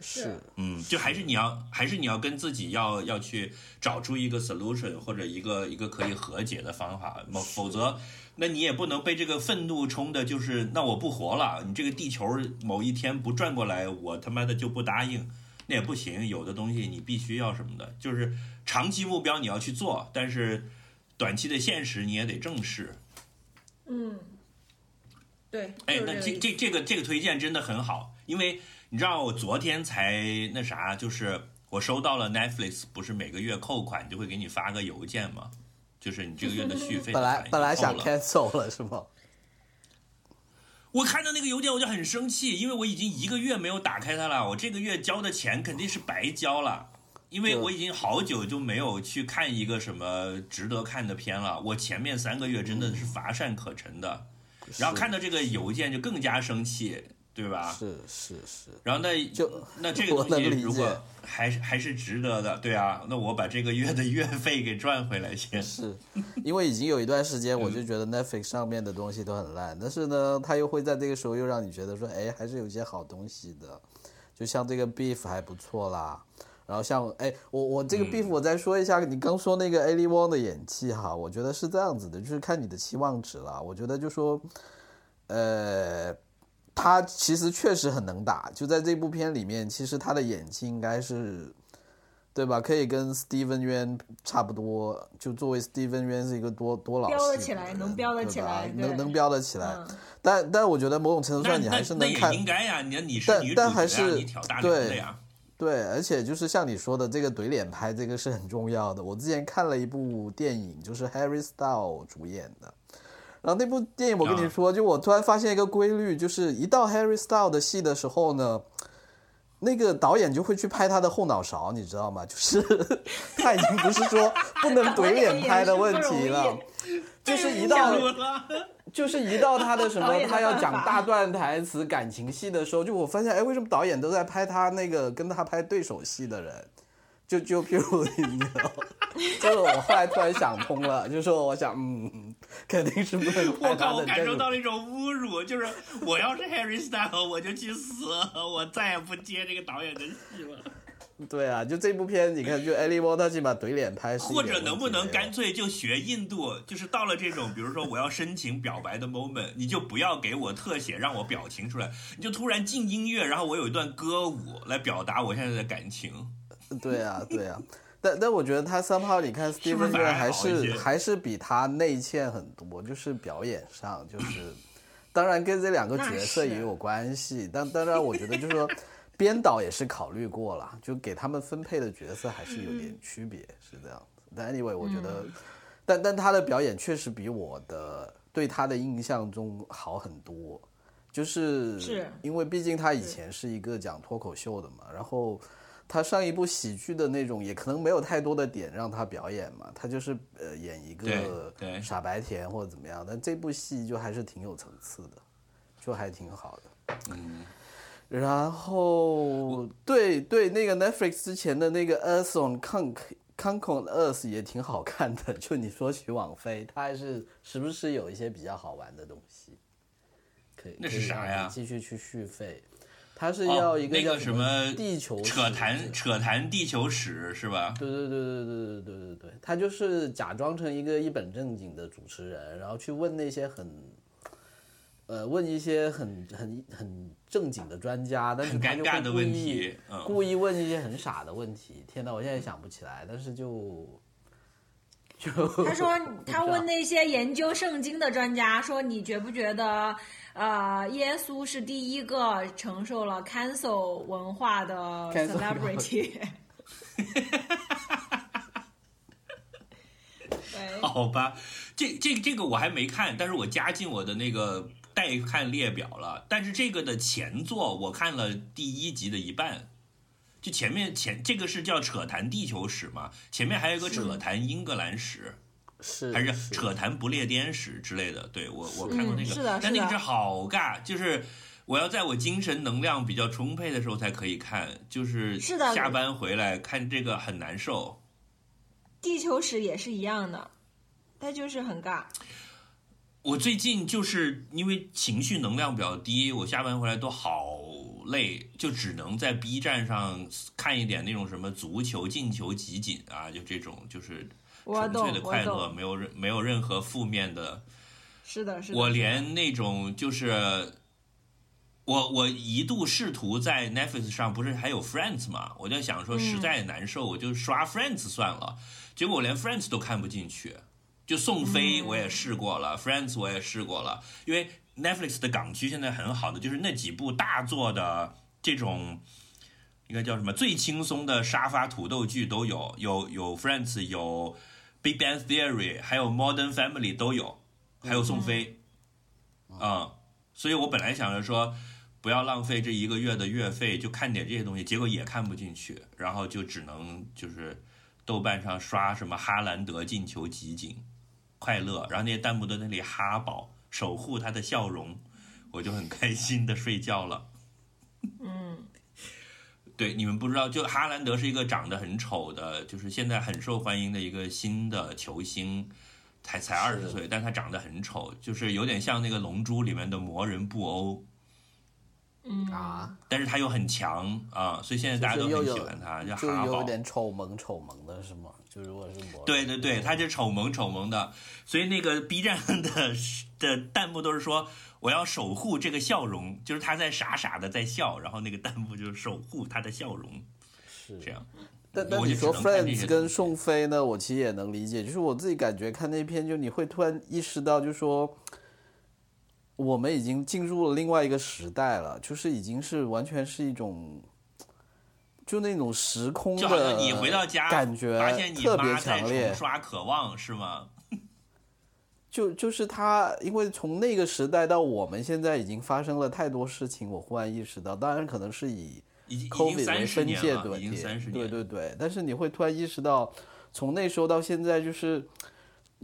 是，嗯，就还是你要，还是你要跟自己要要去找出一个 solution 或者一个一个可以和解的方法，否否则，那你也不能被这个愤怒冲的，就是那我不活了，你这个地球某一天不转过来，我他妈的就不答应，那也不行。有的东西你必须要什么的，就是长期目标你要去做，但是短期的现实你也得正视。嗯，对。哎，那这这这个这个推荐真的很好，因为。你知道我昨天才那啥，就是我收到了 Netflix，不是每个月扣款就会给你发个邮件吗？就是你这个月的续费。[laughs] 本来本来想 cancel 了是吗？我看到那个邮件我就很生气，因为我已经一个月没有打开它了，我这个月交的钱肯定是白交了，因为我已经好久就没有去看一个什么值得看的片了，我前面三个月真的是乏善可陈的，然后看到这个邮件就更加生气。对吧？是是是。然后那就那这个东西如果还是还是值得的，对啊，那我把这个月的月费给赚回来先。是，因为已经有一段时间，我就觉得 Netflix 上面的东西都很烂，但是呢，他又会在这个时候又让你觉得说，哎，还是有一些好东西的，就像这个 Beef 还不错啦。然后像哎，我我这个 Beef 我再说一下，你刚说那个 Ali Wong 的演技哈，我觉得是这样子的，就是看你的期望值了。我觉得就说，呃。他其实确实很能打，就在这部片里面，其实他的演技应该是，对吧？可以跟 Steven Yeun 差不多。就作为 Steven Yeun 是一个多多老飙得起来，能飙得起来，能能飙得起来。但但我觉得某种程度上你还是能看。应该呀，你你是女主角，你挑大梁的呀。对，而且就是像你说的，这个怼脸拍这个是很重要的。我之前看了一部电影，就是 Harry Styles 主演的。然后那部电影我跟你说，就我突然发现一个规律，就是一到 Harry Style 的戏的时候呢，那个导演就会去拍他的后脑勺，你知道吗？就是 [laughs] 他已经不是说不能怼脸拍的问题了，[laughs] 就是一到就是一到他的什么，[laughs] 他要讲大段台词、感情戏的时候，就我发现，哎，为什么导演都在拍他那个跟他拍对手戏的人？就就譬如你知道，就是我后来突然想通了，就说我想，嗯，肯定是不能 [laughs] 我靠！我感。受到了一种侮辱，就是我要是 Harry Styles，我就去死，[laughs] 我再也不接这个导演的戏了。[laughs] 对啊，就这部片，你看，就 Ellie w a 他起码怼脸拍或者能不能干脆就学印度，就是到了这种，比如说我要深情表白的 moment，你就不要给我特写，让我表情出来，你就突然进音乐，然后我有一段歌舞来表达我现在的感情。对啊，对啊，但但我觉得他 somehow 你看是不是 Steven 反 Yeun 还是还是比他内嵌很多，就是表演上就是，当然跟这两个角色也有关系，但当然我觉得就是说。编导也是考虑过了，就给他们分配的角色还是有点区别，是这样子。但 anyway，我觉得，但但他的表演确实比我的对他的印象中好很多，就是。是因为毕竟他以前是一个讲脱口秀的嘛，然后他上一部喜剧的那种也可能没有太多的点让他表演嘛，他就是呃演一个对傻白甜或者怎么样，但这部戏就还是挺有层次的，就还挺好的。嗯，然后对对，那个 Netflix 之前的那个 Earth on Conk Conk on Earth 也挺好看的。[laughs] 就你说起网飞，它还是时不时有一些比较好玩的东西，可以那是啥呀继续去续费。它是哦要一那个叫什什么地球扯谈扯谈地球史是吧？对对对对对对对对对，他就是假装成一个一本正经的主持人，然后去问那些很，呃，问一些很很很正经的专家，但是很他就会尴尬的故意问题，嗯，故意问一些很傻的问题。天哪，我现在想不起来，但是就就他说 [laughs] 他问那些研究圣经的专家说，你觉不觉得，呃，耶稣是第一个承受了 cancel 文化的 celebrity？[laughs] 对，好吧，这这这个我还没看，但是我加进我的那个待看列表了。但是这个的前作我看了第一集的一半，就前面前这个是叫扯谈地球史嘛，前面还有一个扯谈英格兰史，是还是扯谈不列颠史之类的。对我我看过那个，嗯是的但那个是好尬，就是。我要在我精神能量比较充沛的时候才可以看，就是是的下班回来看这个很难受。地球史也是一样的，它就是很尬。我最近就是因为情绪能量比较低，我下班回来都好累，就只能在 B 站上看一点那种什么足球进球集锦啊，就这种就是我纯粹的快乐，没有任没有任何负面的。是的，是的。我连那种就是。我我一度试图在 Netflix 上不是还有 Friends 嘛，我就想说实在难受，我就刷 Friends 算了。结果我连 Friends 都看不进去，就宋飞我也试过了、f r i e n d s 我也试过了，因为 Netflix 的港区现在很好的就是那几部大作的这种，应该叫什么最轻松的沙发土豆剧都有，有有 Friends，有 Big Bang Theory，还有 Modern Family 都有，还有宋飞，嗯，所以我本来想着说。不要浪费这一个月的月费，就看点这些东西，结果也看不进去，然后就只能就是豆瓣上刷什么哈兰德进球集锦，快乐，然后那些弹幕都在那里哈宝，守护他的笑容，我就很开心的睡觉了。[laughs] 嗯，对，你们不知道，就哈兰德是一个长得很丑的，就是现在很受欢迎的一个新的球星，才才二十岁，但他长得很丑，就是有点像那个《龙珠》里面的魔人布欧。嗯啊，但是他又很强啊，所以现在大家都很喜欢他，叫就哈宝。有点丑萌丑萌的是吗？就如果是魔人对对对，他就丑萌丑萌的，所以那个 B 站的 [laughs] 的弹幕都是说我要守护这个笑容，就是他在傻傻的在笑，然后那个弹幕就是守护他的笑容，是这样。但但你说 Friends 跟宋飞呢，我其实也能理解，就是我自己感觉看那篇，就你会突然意识到，就说我们已经进入了另外一个时代了，就是已经是完全是一种，就那种时空就好像的你回到家感觉发现你特别妈在强烈重，刷《渴望》是吗？就就是他，因为从那个时代到我们现在已经发生了太多事情，我忽然意识到，当然可能是以已经已经 COVID 为分界年了，已经三十年，对对对，但是你会突然意识到，从那时候到现在，就是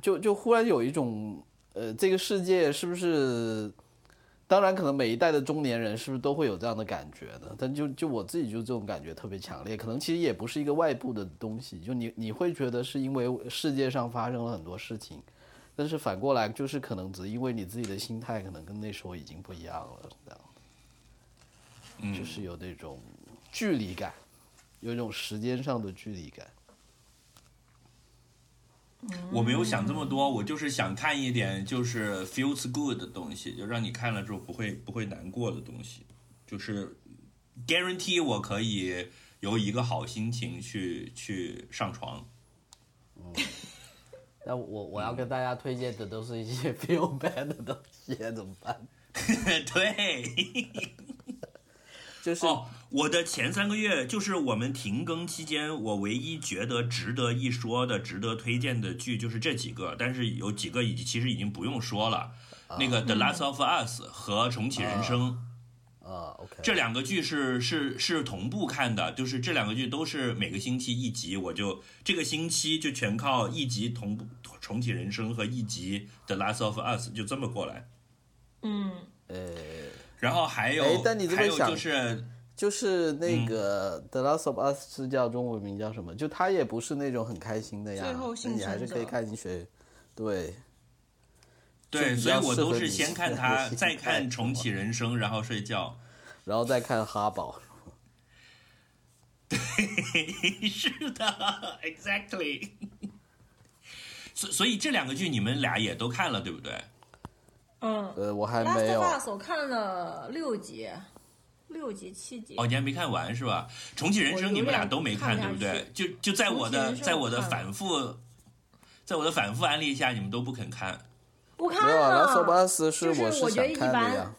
就就忽然有一种呃，这个世界是不是？当然，可能每一代的中年人是不是都会有这样的感觉的？但就就我自己就这种感觉特别强烈，可能其实也不是一个外部的东西，就你你会觉得是因为世界上发生了很多事情，但是反过来就是可能只因为你自己的心态可能跟那时候已经不一样了，这样。嗯，就是有那种距离感，有一种时间上的距离感。我没有想这么多，我就是想看一点就是 feels good 的东西，就让你看了之后不会不会难过的东西，就是 guarantee 我可以有一个好心情去去上床。[laughs] 那我我要跟大家推荐的都是一些 [laughs] feel bad 的东西，怎么办？[laughs] 对，[laughs] 就是、哦，我的前三个月就是我们停更期间，我唯一觉得值得一说的、值得推荐的剧就是这几个，但是有几个已经其实已经不用说了。那个《The Last of Us》和《重启人生》啊，OK，这两个剧是是是同步看的，就是这两个剧都是每个星期一集，我就这个星期就全靠一集同步《重启人生》和一集《The Last of Us》就这么过来。嗯，呃，然后还有，哎但你这么还有想就是就是那嗯个《The Last of Us》是叫中文名叫什么？就它也不是那种很开心的呀，最后那你还是可以看进去。对，对，所以我都是先 [laughs] 看现在它，的心态再看《重启人生》，然后睡觉。然后再看哈宝。对 [laughs] 是的，exactly。[laughs] 所所以这两个剧你们俩也都看了，对不对？嗯呃，我还没，Last 有 of。Us 我看了六集，六集七集。哦，你还没看完是吧？重启人生你们俩都没看，看对不对？就就在我的在我的反复，在我的反复安利下，你们都不肯看。我看没有啊，《Last of 了，Us》是就是我我觉得一想看的般呀，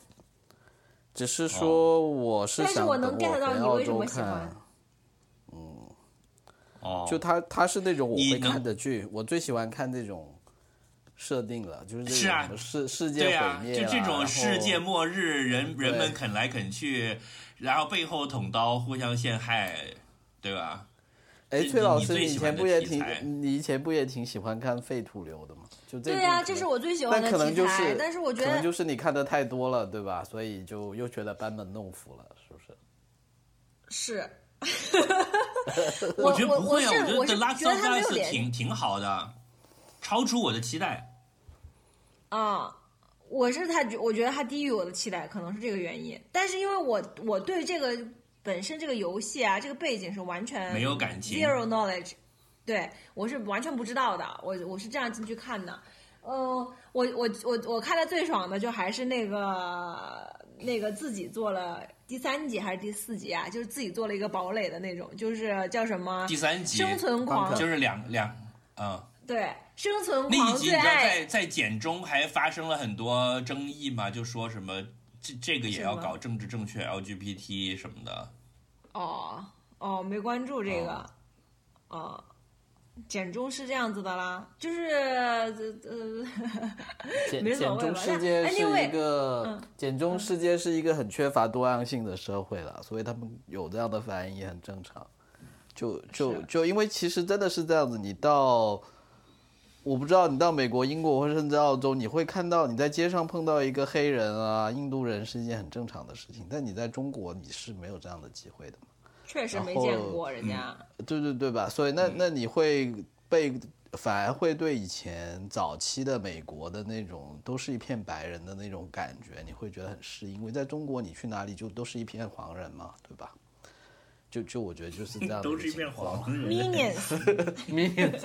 只是说我是但是我能想等 get 到回澳你为什洲看么喜欢。哦，就他他是那种我会看的剧，我最喜欢看这种设定了，就是这是啊种世世界毁灭就这种世界末日，人人们啃来啃去，然后背后捅刀，互相陷害，对吧？哎，崔老师，你以前不也挺你以前不也挺喜欢看废土流的吗？就这对呀、这是我最喜欢的但可能就题材。是，但是我觉得可能就是你看的太多了，对吧？所以就又觉得班门弄斧了，是不是？[laughs] 是。[laughs] [laughs] 我觉得我不会啊，是我觉得《我是 The Last 觉得 of 它没有 Us》挺挺好的，超出我的期待。啊，我是他，我觉得他低于我的期待，可能是这个原因。但是因为我我对这个本身这个游戏啊，这个背景是完全没有感情 zero knowledge，对我是完全不知道的，我我是这样进去看的。呃，我我我我看的最爽的就还是那个那个自己做了第三集还是第四集啊，就是自己做了一个堡垒的那种，就是叫什么第三集生存狂，就是两两嗯。对生存那一集你知道在在简中还发生了很多争议嘛？就说什么这这个也要搞政治正确 LGBT 什么的。哦哦，没关注这个。哦，简中是这样子的啦，就是呃呃，简 [laughs] 没所简中世界是一个嗯简中世界是一个很缺乏多样性的社会了，所以他们有这样的反应也很正常。就就就因为其实真的是这样子，你到我不知道你到美国、英国或者甚至澳洲，你会看到你在街上碰到一个黑人啊、印度人是一件很正常的事情，但你在中国你是没有这样的机会的嘛。确实没见过人家。对对对吧？所以那那你会被反而会对以前早期的美国的那种都是一片白人的那种感觉，你会觉得很适应。因为在中国你去哪里就都是一片黄人嘛，对吧？就就我觉得就是这样的都是一片黄人。Minions，[laughs] 面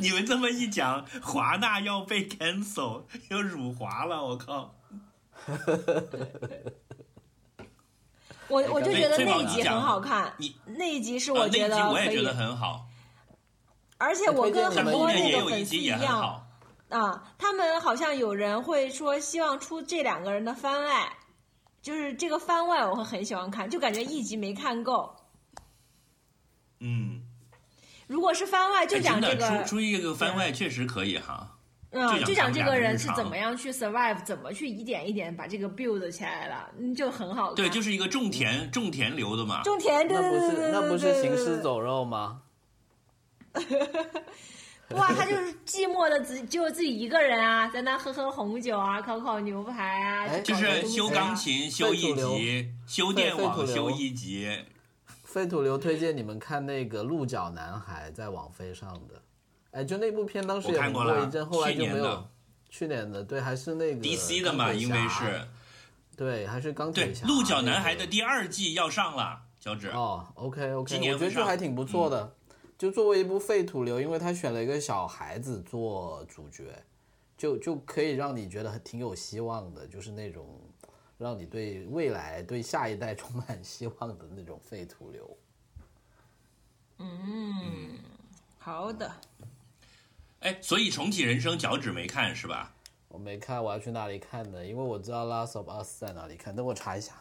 你们这么一讲，华纳要被 cancel，要辱华了，我靠！我我就觉得那一集很好看你，那一集是我觉得一集我也可以觉得，很好，而且我跟很多那个粉丝一样好。啊，他们好像有人会说希望出这两个人的番外，就是这个番外我会很喜欢看，就感觉一集没看够。嗯，如果是番外，就讲这个出出一个番外确实可以哈。嗯，就就讲这个人是怎么样去 survive，怎么去一点一点把这个 build 起来了，嗯，就很好看。对，就是一个种田种田流的嘛。种田，对那不对对对是那不对是行尸对对走肉吗？[laughs] 哇，他就是寂寞的只就自己一个人啊，在那喝喝红酒啊，烤烤牛排啊，哎就是修钢琴修一废土流集，修电网修一集。废土流推荐你们看那个《鹿角男孩》在网飞上的，哎，就那部片当时也看过了一阵，后来就没有。去年的对，还是那个 DC 的嘛，因为是对，还是钢对铁侠。《鹿角男孩》的第二季要上了，小指。哦，OK OK，今年我觉得这还挺不错的。就作为一部废土流，因为他选了一个小孩子做主角，就就可以让你觉得挺有希望的，就是那种让你对未来、对下一代 [laughs] 充满希望的那种废土流。嗯，好的，嗯哎，所以重启人生脚趾没看是吧？我没看，我要去那里看的？因为我知道《Last of Us》在哪里看，等我查一下，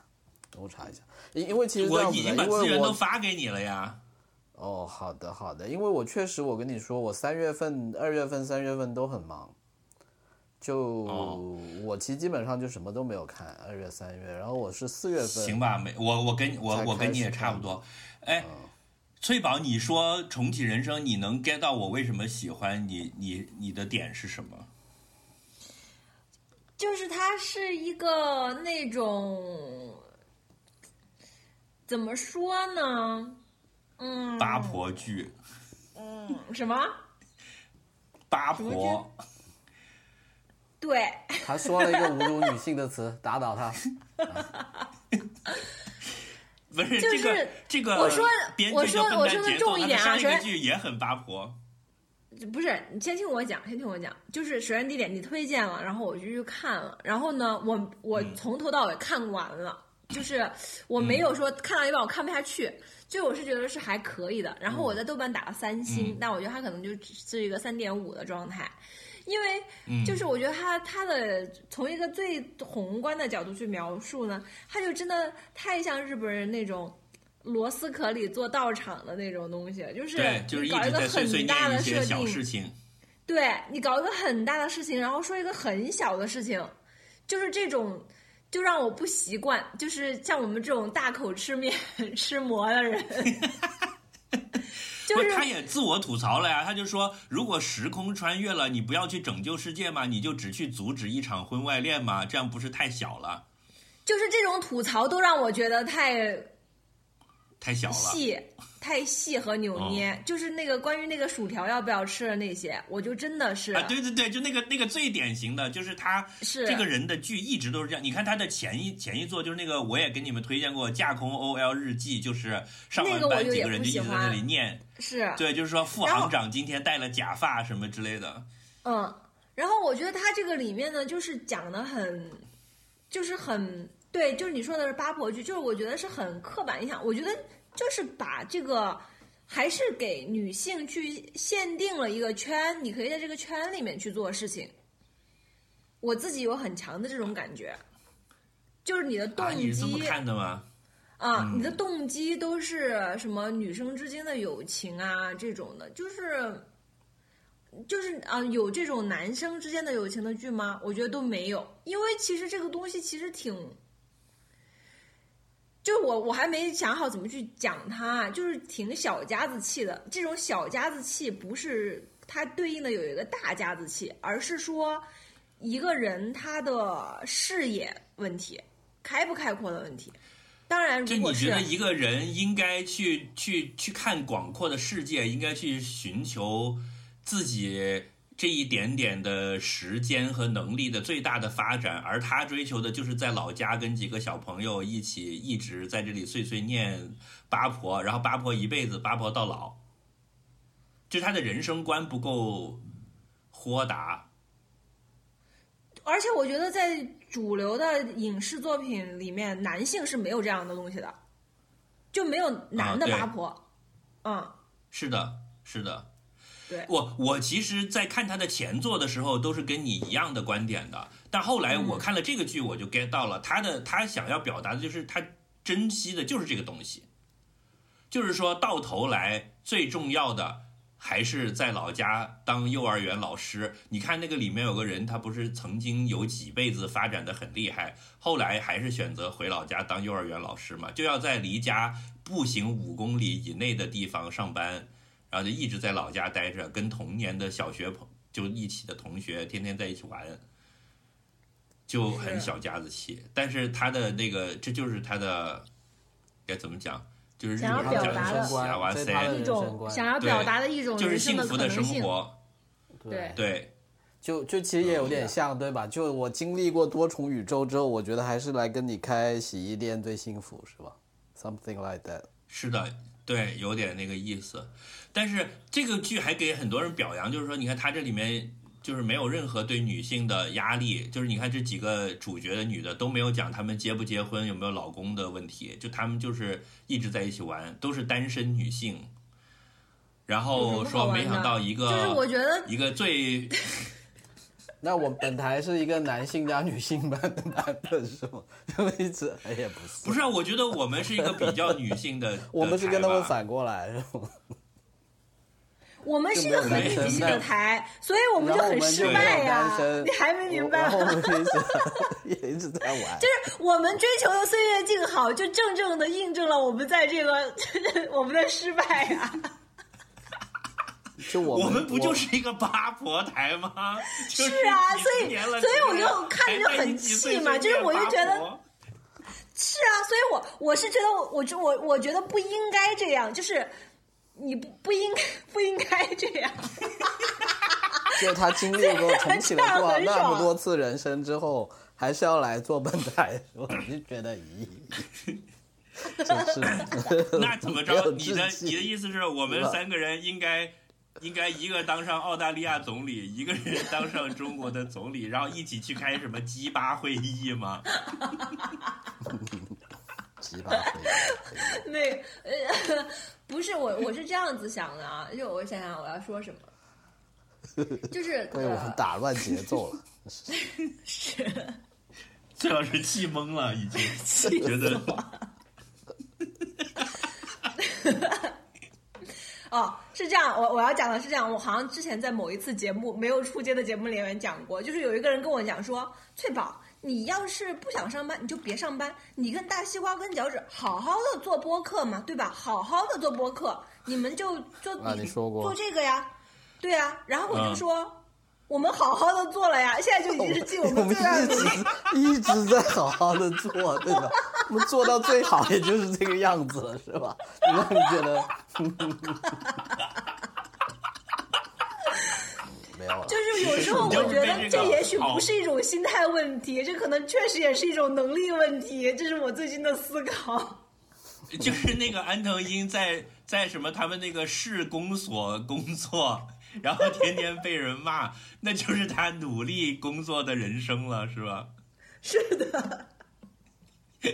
等我查一下。因因为其实我已经把资源都发给你了呀。哦，好的好的，因为我确实，我跟你说，我三月份、二月份、三月份都很忙，就、哦我其实基本上就什么都没有看，二月、三月，然后我是四月份，行吧，没我我跟我我跟你也差不多。哎，嗯翠宝，你说重启人生，你能 get 到我为什么喜欢你？你你的点是什么？就是它是一个那种怎么说呢？嗯，八婆剧，嗯，什么？八婆，对，他说了一个侮辱女性的词，打倒他。[laughs] 不是就是这个这个，我说我说我说的重一点啊上一个首先剧也很八婆。不是，你先听我讲，先听我讲。就是首先第一点，你推荐了，然后我就去看了，然后呢，我我嗯从头到尾看完了，就是我没有说看到一半我看不下去，就我是觉得是还可以的。然后我在豆瓣打了三星，嗯但我觉得它可能就只是一个三点五的状态。因为嗯就是我觉得他他的从一个最宏观的角度去描述呢，他就真的太像日本人那种螺丝壳里做道场的那种东西，就是对，就是搞一个很大的设定，小事情。对你搞一个很大的事情，然后说一个很小的事情，就是这种，就让我不习惯。就是像我们这种大口吃面 [laughs] 吃馍的人，[laughs] 就不，是他也自我吐槽了呀，他就说，如果时空穿越了，你不要去拯救世界吗？你就只去阻止一场婚外恋吗？这样不是太小了，就是这种吐槽都让我觉得太太小了。细、太细和扭捏。就是那个关于那个薯条要不要吃的那些，我就真的是啊，对对对，就那个那个最典型的，就是他是这个人的剧一直都是这样。你看他的前一前一作就是那个，我也给你们推荐过《架空 OL 日记》，就是上完班几个人就一直在那里欢念，是对，就是说副行长今天戴了假发什么之类的。嗯，然后我觉得他这个里面呢，就是讲的很，就是很对，就是你说的是八婆剧，就是我觉得是很刻板印象。我觉得就是把这个还是给女性去限定了一个圈，你可以在这个圈里面去做事情。我自己有很强的这种感觉，就是你的动啊，你是这么机看的吗？啊，嗯你的动机都是什么女生之间的友情啊这种的，就是就是啊，有这种男生之间的友情的剧吗？我觉得都没有，因为其实这个东西其实挺，就是我我还没想好怎么去讲它，就是挺小家子气的。这种小家子气不是它对应的有一个大家子气，而是说一个人他的视野问题，开不开阔的问题。当然，就如果觉得一个人应该去去去看广阔的世界，应该去寻求自己这一点点的时间和能力的最大的发展，而他追求的就是在老家跟几个小朋友一起一直在这里碎碎念八婆，然后八婆一辈子八婆到老，就他的人生观不够豁达。而且我觉得在主流的影视作品里面，男性是没有这样的东西的，就没有男的八婆。嗯，是的，是的。对我我其实，在看他的前作的时候，都是跟你一样的观点的。但后来我看了这个剧，我就 get 到了他的他想要表达的就是他珍惜的就是这个东西，就是说到头来最重要的还是在老家当幼儿园老师。你看那个里面有个人，他不是曾经有几辈子发展的很厉害，后来还是选择回老家当幼儿园老师嘛，就要在离家步行五公里以内的地方上班，然后就一直在老家待着，跟童年的小学朋就一起的同学天天在一起玩，就很小家子气。但是他的那个，这就是他的该怎么讲？就是日想要本讲表达的生观种想要表达的一种就是人生的幸福的生可能性。活。对对，就就其实也有点像，对吧？就我经历过多重宇宙之后，我觉得还是来跟你开洗衣店最幸福，是吧？Something like that。是的，对，有点那个意思。但是这个剧还给很多人表扬，就是说，你看它这里面就是没有任何对女性的压力，就是你看这几个主角的女的都没有讲她们结不结婚、有没有老公的问题，就她们就是一直在一起玩，都是单身女性。然后说，没想到一个就是我觉得一个最 [laughs] 那我本台是一个男性加女性版的版本是吗？就一直哎也不是，不是啊，我觉得我们是一个比较女性的，[laughs] 我们是跟他们反过来是吗？我们是一个很女性的台，所以我们就很失败呀、你还没明白然后我吗？们就一直也一直在玩。[laughs] 就是我们追求的岁月静好，就正正的印证了我们在这个 [laughs] 我们的失败呀、[laughs] 就我我们不就是一个八婆台吗？就是啊所以所以我就看着就很气嘛就是我就觉得是啊，所以我我是觉得我我就我我觉得不应该这样，就是你不不应该不应该这样。[laughs] 就他经历过重启了这样多少那么多次人生之后，还是要来做本台，我就觉得咦，真 [laughs] 是那怎么着？你的你的意思是我们三个人应该应该一个当上澳大利亚总理，一个人当上中国的总理，然后一起去开什么鸡巴会议吗？[laughs] 鸡巴会议那呃，不是我，我是这样子想的啊，就我想想我要说什么，就是 [laughs] 被我们呃，打乱节奏了。是这要是气懵了，已经气觉得哦，是这样，我我要讲的是这样，我好像之前在某一次节目没有出街的节目里面讲过，就是有一个人跟我讲说，翠宝，你要是不想上班，你就别上班，你跟大西瓜跟脚趾好好的做播客嘛，对吧？好好的做播客，你们就就 [laughs] 啊你说过做这个呀，对呀，然后我就嗯说。我们好好的做了呀，现在就已经是尽我我们一努力。直一直在好好的做，对吧？我们做到最好也就是这个样子了，是吧？让你觉得 [laughs] 没有了，就是有时候我觉得这也许不是一种心态问题，这可能确实也是一种能力问题，这是我最近的思考。[laughs] 就是那个安藤英在在什么他们那个市公所工作，然后天天被人骂，那就是他努力工作的人生了，是吧？是的，[laughs]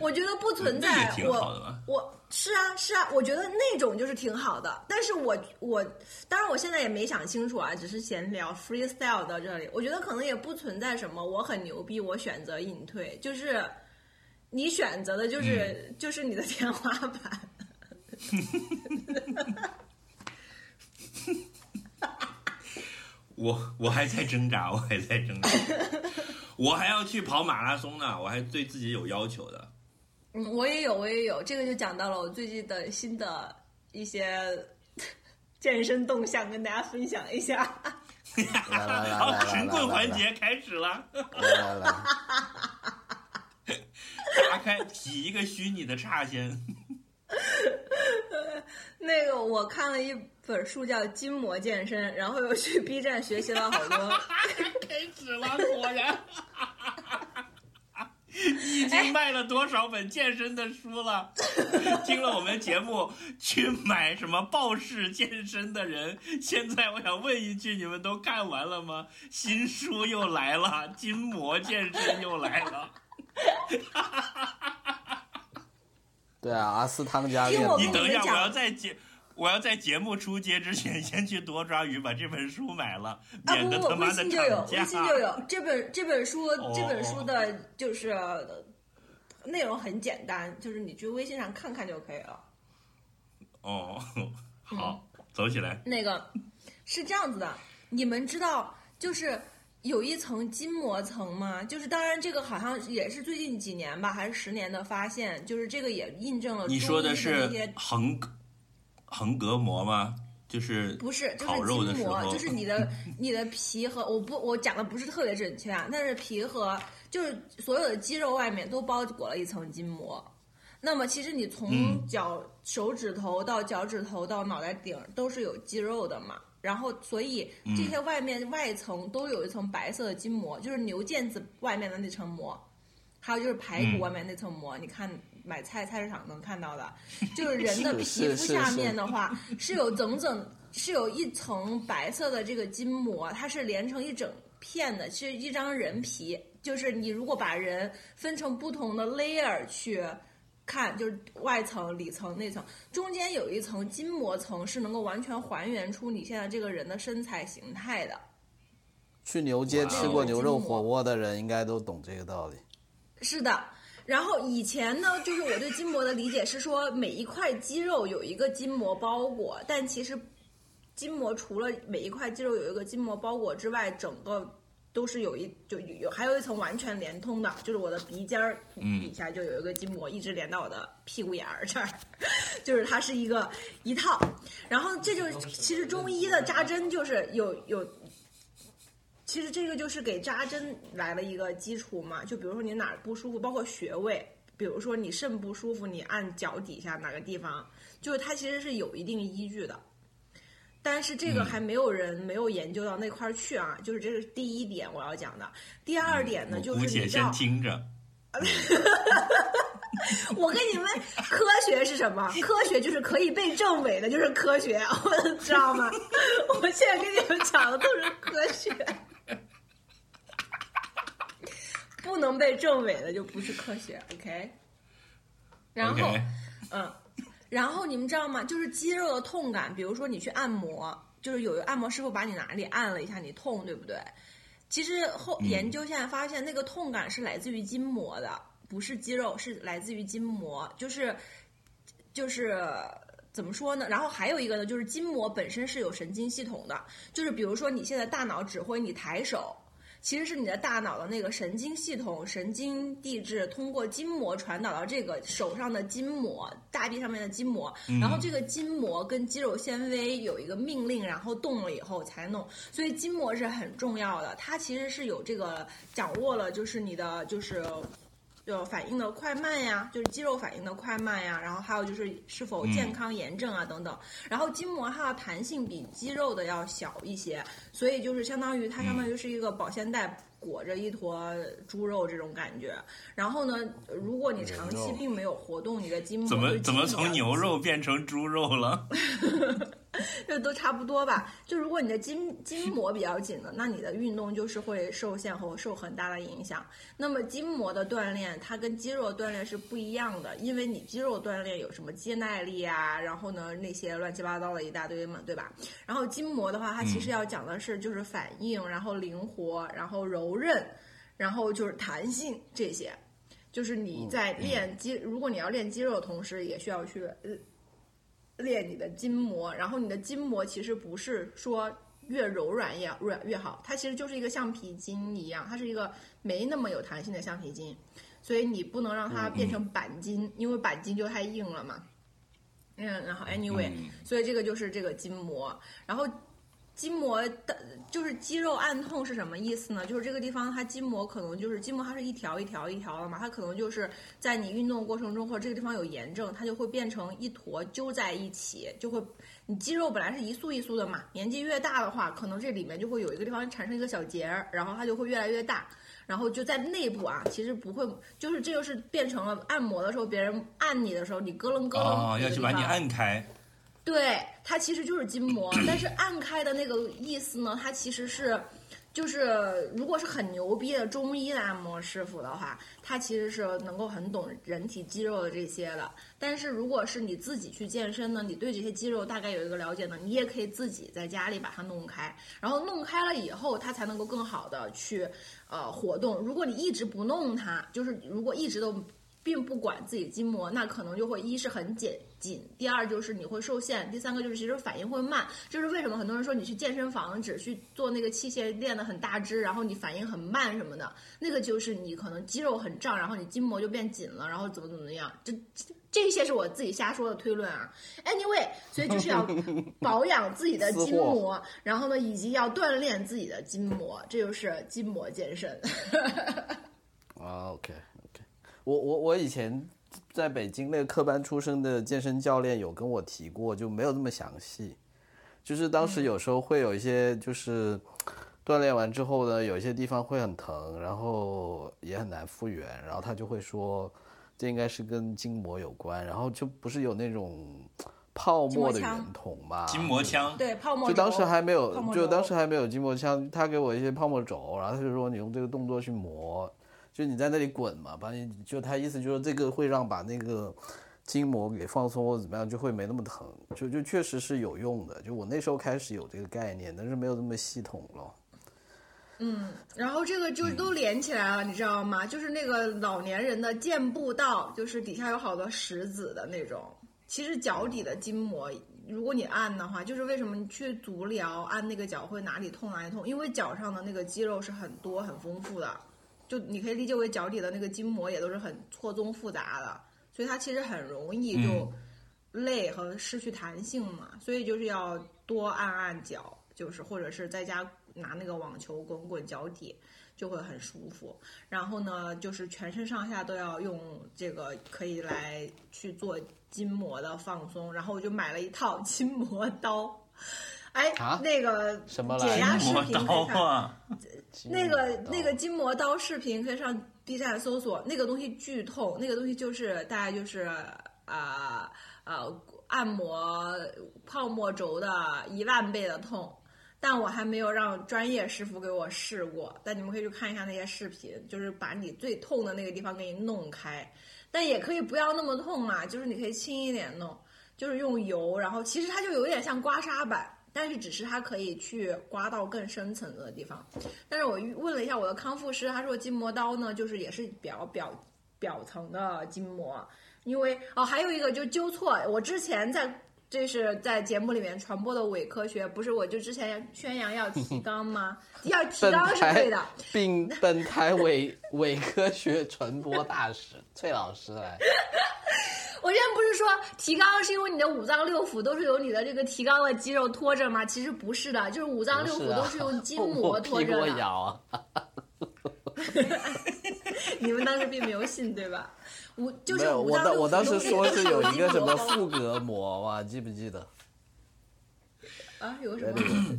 我觉得不存在也。挺好的我我是啊是啊，我觉得那种就是挺好的。但是我我当然我现在也没想清楚啊，只是闲聊 freestyle 到这里。我觉得可能也不存在什么我很牛逼，我选择隐退，就是你选择的就是、嗯 [laughs] 就是你的天花板。我我还在挣扎，我还在挣扎，我还要去跑马拉松呢，我还对自己有要求的。嗯，我也有，我也有，这个就讲到了我最近的新的一些 [laughs] 健身动向，跟大家分享一下。[laughs] 好神棍环节开始了，来来来，[laughs] 打开洗一个虚拟的叉先。那个我看了一本书叫《筋膜健身》，然后又去 B 站学习了好多。开始了，果然。你 [laughs] 已经卖了多少本健身的书了？[laughs] 听了我们节目去买什么暴式健身的人，现在我想问一句：你们都看完了吗？新书又来了，筋膜健身又来了。[laughs] 对啊，阿斯汤加练你等一下，我要在节我要在节目出街之前，先去多抓鱼把这本书买了，啊免不不，微得他妈的信就有，微信就有这本这本书，哦这本书的就是呃内容很简单，就是你去微信上看看就可以了。哦，好，走起来。那个是这样子的，你们知道就是有一层筋膜层吗？就是当然这个好像也是最近几年吧，还是十年的发现，就是这个也印证了你说的是横横膈膜吗？就是不是，就是烤肉的筋膜，时候，就是你的你的皮和我不我讲的不是特别准确啊，但是皮和就是所有的肌肉外面都包裹了一层筋膜。那么其实你从嗯脚、手指头到脚趾头到脑袋顶都是有肌肉的嘛，然后所以这些外面外层都有一层白色的筋膜，就是牛腱子外面的那层膜，还有就是排骨嗯外面那层膜，你看买菜菜市场能看到的，就是 [laughs] 人的皮肤下面的话是有整整是有一层白色的这个筋膜，它是连成一整片的，是一张人皮。就是你如果把人分成不同的 layer 去看，就是外层、里层、内层，中间有一层筋膜层是能够完全还原出你现在这个人的身材形态的。去牛街吃过牛肉火锅的人应该都懂这个道理。是的，然后以前呢，就是我对筋膜的理解是说，每一块肌肉有一个筋膜包裹，但其实筋膜除了每一块肌肉有一个筋膜包裹之外，整个都是有一就有有还有一层完全连通的，就是我的鼻尖儿嗯底下就有一个筋膜，一直连到我的屁股眼儿这儿，[laughs] 就是它是一个一套。然后这就是其实中医的扎针就是有有其实这个就是给扎针来了一个基础嘛，就比如说你哪儿不舒服，包括穴位，比如说你肾不舒服，你按脚底下哪个地方，就是它其实是有一定依据的。但是这个还没有人、没有研究到那块儿去啊，就是这是第一点我要讲的。第二点呢，我就是你知道，听着。[laughs] 我跟你们科学是什么？科学就是可以被证伪的，就是科学，[laughs] 我知道吗？[laughs] 我现在跟你们讲的都是科学，不能被证伪的就不是科学，OK？然后嗯，然后你们知道吗？就是肌肉的痛感，比如说你去按摩，就是有一个按摩师傅把你哪里按了一下，你痛，对不对？其实后嗯研究现在发现，那个痛感是来自于筋膜的，不是肌肉，是来自于筋膜，就是就是。怎么说呢？然后还有一个呢，就是筋膜本身是有神经系统的，就是比如说你现在大脑指挥你抬手，其实是你的大脑的那个神经系统、神经递质通过筋膜传导到这个手上的筋膜、大臂上面的筋膜，然后这个筋膜跟肌肉纤维有一个命令，然后动了以后才弄，所以筋膜是很重要的。它其实是有这个掌握了，就是你的就是。呃，反应的快慢呀，就是肌肉反应的快慢呀，然后还有就是是否健康炎症啊、等等。然后筋膜它的弹性比肌肉的要小一些，所以就是相当于它相当于是一个保鲜袋裹着一坨猪肉这种感觉。然后呢，如果你长期并没有活动你的筋膜，怎么怎么从牛肉变成猪肉了？[laughs] [laughs] 这都差不多吧。就如果你的筋筋膜比较紧的，那你的运动就是会受限和受很大的影响。那么筋膜的锻炼，它跟肌肉锻炼是不一样的，因为你肌肉锻炼有什么肌耐力啊，然后呢那些乱七八糟的一大堆嘛，对吧？然后筋膜的话，它其实要讲的是就是反应，然后灵活，然后柔韧，然后就是弹性这些。就是你在练肌，如果你要练肌肉的同时，也需要去呃练你的筋膜，然后你的筋膜其实不是说越柔软越软越好，它其实就是一个橡皮筋一样，它是一个没那么有弹性的橡皮筋，所以你不能让它变成板筋，因为板筋就太硬了嘛。嗯，然后 anyway，、嗯所以这个就是这个筋膜，然后筋膜的，就是肌肉按痛是什么意思呢？就是这个地方它筋膜可能就是筋膜，它是一条一条一条的嘛，它可能就是在你运动过程中或者这个地方有炎症，它就会变成一坨揪在一起，就会你肌肉本来是一束一束的嘛，年纪越大的话，可能这里面就会有一个地方产生一个小结儿，然后它就会越来越大。然后就在内部啊，其实不会，就是这就是变成了按摩的时候，别人按你的时候，你咯楞咯楞、哦，要去把你按开。对，它其实就是筋膜，[clears throat] 但是按开的那个意思呢，它其实是，就是如果是很牛逼的中医的按摩师傅的话，他其实是能够很懂人体肌肉的这些的。但是如果是你自己去健身呢，你对这些肌肉大概有一个了解呢，你也可以自己在家里把它弄开，然后弄开了以后，它才能够更好的去呃活动。如果你一直不弄它，就是如果一直都并不管自己筋膜，那可能就会一是很紧紧，第二就是你会受限，第三个就是其实反应会慢。就是为什么很多人说你去健身房只去做那个器械练得很大只，然后你反应很慢什么的，那个就是你可能肌肉很胀，然后你筋膜就变紧了，然后怎么怎么样，这这些是我自己瞎说的推论啊。Anyway，所以就是要 [laughs] 保养自己的筋膜，然后呢，以及要锻炼自己的筋膜，这就是筋膜健身。[laughs] OK，我我我以前在北京那个科班出身的健身教练有跟我提过，就没有那么详细。就是当时有时候会有一些，就是锻炼完之后呢，有一些地方会很疼，然后也很难复原，然后他就会说，这应该是跟筋膜有关，然后就不是有那种泡沫的圆筒嘛，筋膜枪，对泡沫就当时还没有就当时还没有筋膜枪，他给我一些泡沫轴，然后他就说你用这个动作去磨，就你在那里滚嘛，把你就他意思就是这个会让把那个筋膜给放松或者怎么样，就会没那么疼，就就确实是有用的。就我那时候开始有这个概念，但是没有那么系统了。嗯然后这个就都连起来了，你知道吗？就是那个老年人的健步道，就是底下有好多石子的那种。其实脚底的筋膜，如果你按的话，就是为什么你去足疗按那个脚会哪里痛哪里痛，因为脚上的那个肌肉是很多很丰富的，就你可以理解为脚底的那个筋膜也都是很错综复杂的，所以它其实很容易就累和失去弹性嘛，所以就是要多按按脚，就是或者是在家拿那个网球滚滚脚底，就会很舒服。然后呢，就是全身上下都要用这个可以来去做筋膜的放松。然后我就买了一套筋膜刀，哎，啊那个什么来解压视频可以看。啊，那个那个筋膜刀视频可以上 B 站搜索，那个东西剧痛，那个东西就是大概就是啊呃按摩泡沫轴的一万倍的痛。但我还没有让专业师傅给我试过，但你们可以去看一下那些视频，就是把你最痛的那个地方给你弄开，但也可以不要那么痛嘛，就是你可以轻一点弄，就是用油，然后其实它就有点像刮痧板，但是只是它可以去刮到更深层的地方。但是我问了一下我的康复师，他说筋膜刀呢，就是也是表表表层的筋膜，因为哦还有一个就纠错，我之前在。这是在节目里面传播的伪科学，不是我就之前宣扬要提纲吗？要提本肛是对的，[laughs] 并本台伪伪科学传播大使崔老师来，[laughs] 我之前不是说提纲是因为你的五脏六腑都是由你的这个提纲的肌肉拖着吗？其实不是的，就是五脏六腑都是用筋 [laughs] 我膜拖着的。摇啊，你们当时并没有信对吧？五就是没有，五我当我当时说是有一个什么 [laughs] 腹膈膜嘛，记不记得？啊，有个什么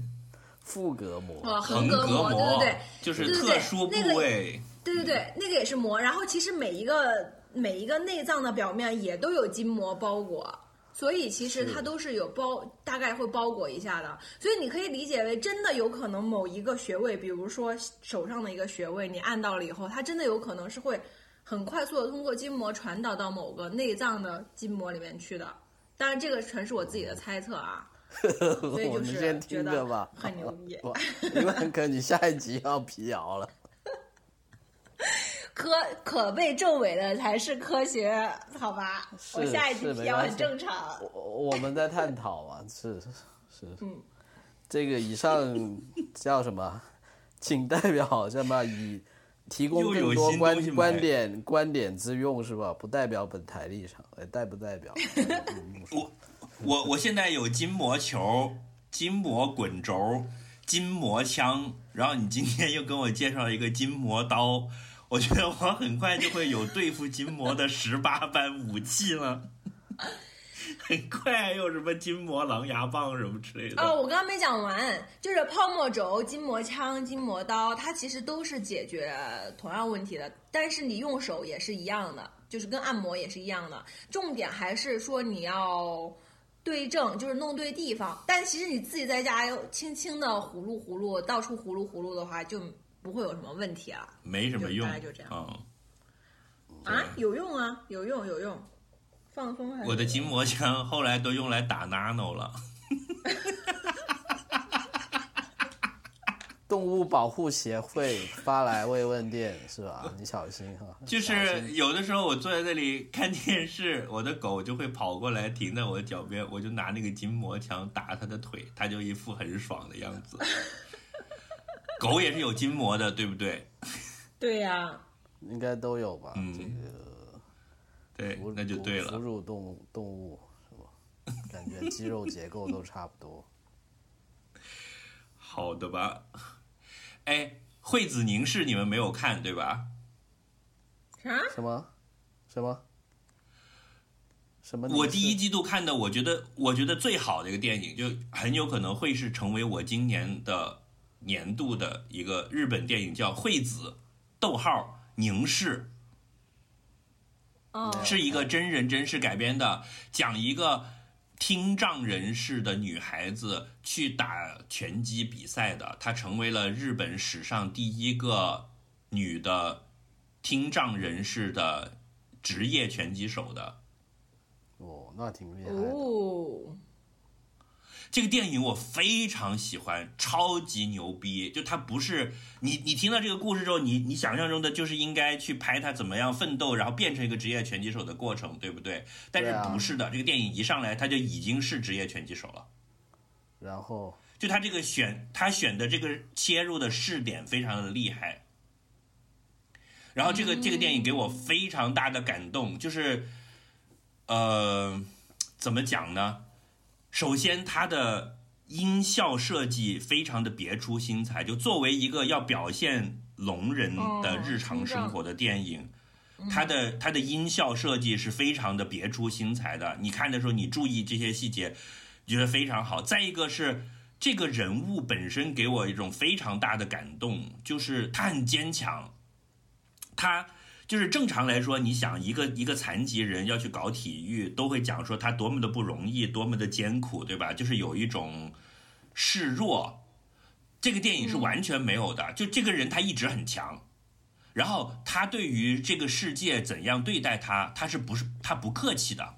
腹膈膜，哦，横膈膜，对对对，就是特殊部那个位。对对对，那个也是膜。然后其实每一个每一个内脏的表面也都有筋膜包裹，所以其实它都是有包，大概会包裹一下的。所以你可以理解为，真的有可能某一个穴位，比如说手上的一个穴位，你按到了以后，它真的有可能是会很快速的通过筋膜传导到某个内脏的筋膜里面去的。当然，这个纯是我自己的猜测啊。[laughs] 所以我就是们先觉得听着吧，很牛逼 [laughs] 我因为很可能你下一集要辟谣了。[laughs] 科可被证伪的才是科学，好吧？我下一集辟谣很正常。我我们在探讨嘛，是是，嗯，这个以上叫什么？仅代表什么以提供更多新观买观点观点之用是吧？不代表本台立场，哎，代不代表？嗯 [laughs] 我我我现在有筋膜球、筋膜滚轴、筋膜枪，然后你今天又跟我介绍一个筋膜刀，我觉得我很快就会有对付筋膜的十八般武器了。很快还有什么筋膜狼牙棒什么之类的。哦，我刚刚没讲完，就是泡沫轴、筋膜枪、筋膜刀，它其实都是解决同样问题的，但是你用手也是一样的，就是跟按摩也是一样的。重点还是说你要对症，就是弄对地方。但其实你自己在家轻轻的呼噜呼噜，到处呼噜呼噜的话，就不会有什么问题了。没什么用，大概就这样嗯，啊，有用啊，有用有用，放松还是我的筋膜枪后来都用来打 nano 了。[laughs] 动物保护协会发来慰问电是吧？你小心哈。[laughs] 就是有的时候我坐在那里看电视，我的狗就会跑过来停在我的脚边，我就拿那个筋膜枪打它的腿，它就一副很爽的样子。狗也是有筋膜的，对不对？[laughs] 对呀、应该都有吧？嗯这个对，那就对了。哺乳动物动物是吧？感觉肌肉结构都差不多。[laughs] 好的吧？哎，惠子凝视你们没有看对吧？啥？什么？什么？什么？我第一季度看的，我觉得我觉得最好的一个电影，就很有可能会是成为我今年的年度的一个日本电影，叫《惠子》，逗号凝视，哦，是一个真人真事改编的，讲一个听障人士的女孩子去打拳击比赛的，她成为了日本史上第一个女的听障人士的职业拳击手的。哦，那挺厉害的。哦，这个电影我非常喜欢，超级牛逼。就它不是你，你听到这个故事之后，你你想象中的就是应该去拍他怎么样奋斗，然后变成一个职业拳击手的过程，对不对？但是不是的，这个电影一上来他就已经是职业拳击手了。然后就他这个选，他选的这个切入的视点非常的厉害。然后这个这个电影给我非常大的感动，就是，呃，怎么讲呢？首先，它的音效设计非常的别出心裁。就作为一个要表现聋人的日常生活的电影，它的它的音效设计是非常的别出心裁的。你看的时候，你注意这些细节，觉得非常好。再一个是这个人物本身给我一种非常大的感动，就是他很坚强，他。就是正常来说，你想一个一个残疾人要去搞体育，都会讲说他多么的不容易，多么的艰苦，对吧？就是有一种示弱。这个电影是完全没有的，就这个人他一直很强，然后他对于这个世界怎样对待他，他是不是他不客气的，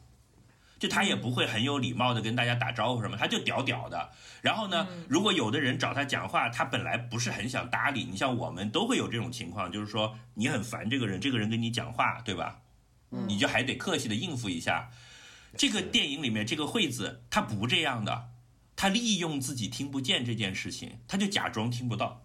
就他也不会很有礼貌的跟大家打招呼什么，他就屌屌的。然后呢，如果有的人找他讲话，他本来不是很想搭理你，像我们都会有这种情况，就是说你很烦这个人，这个人跟你讲话，对吧？你就还得客气的应付一下。这个电影里面这个惠子他不这样的，他利用自己听不见这件事情，他就假装听不到。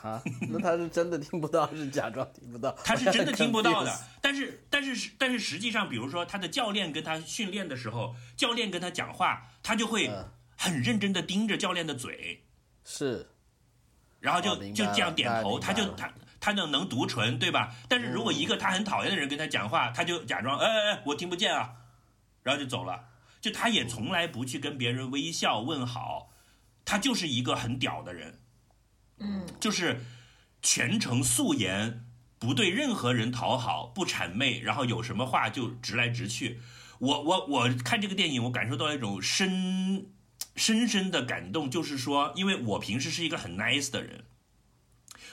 哈，那他是真的听不到，是假装听不到？他是真的听不到的。[laughs] 但是，但是，但是，实际上，比如说他的教练跟他训练的时候，教练跟他讲话，他就会嗯很认真的盯着教练的嘴，是，然后就就这样点头，他就他他能能读唇，对吧？但是如果一个他很讨厌的人跟他讲话，他就假装哎哎哎，我听不见啊，然后就走了。就他也从来不去跟别人微笑问好，他就是一个很屌的人。嗯，就是全程素颜，不对任何人讨好，不谄媚，然后有什么话就直来直去。我我我看这个电影，我感受到一种深深深的感动，就是说，因为我平时是一个很 nice 的人，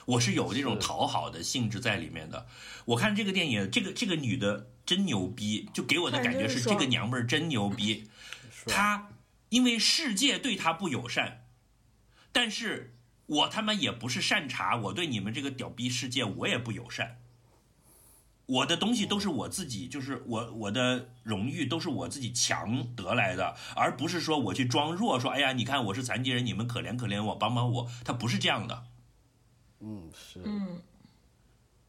我是有这种讨好的性质在里面的。我看这个电影，这个这个女的真牛逼，就给我的感觉是这个娘们儿真牛逼。她因为世界对她不友善，但是我他妈也不是善茬，我对你们这个屌逼世界我也不友善。我的东西都是我自己，就是我我的荣誉都是我自己强得来的，而不是说我去装弱，说哎呀，你看我是残疾人，你们可怜可怜我，帮帮我。他不是这样的嗯是，嗯，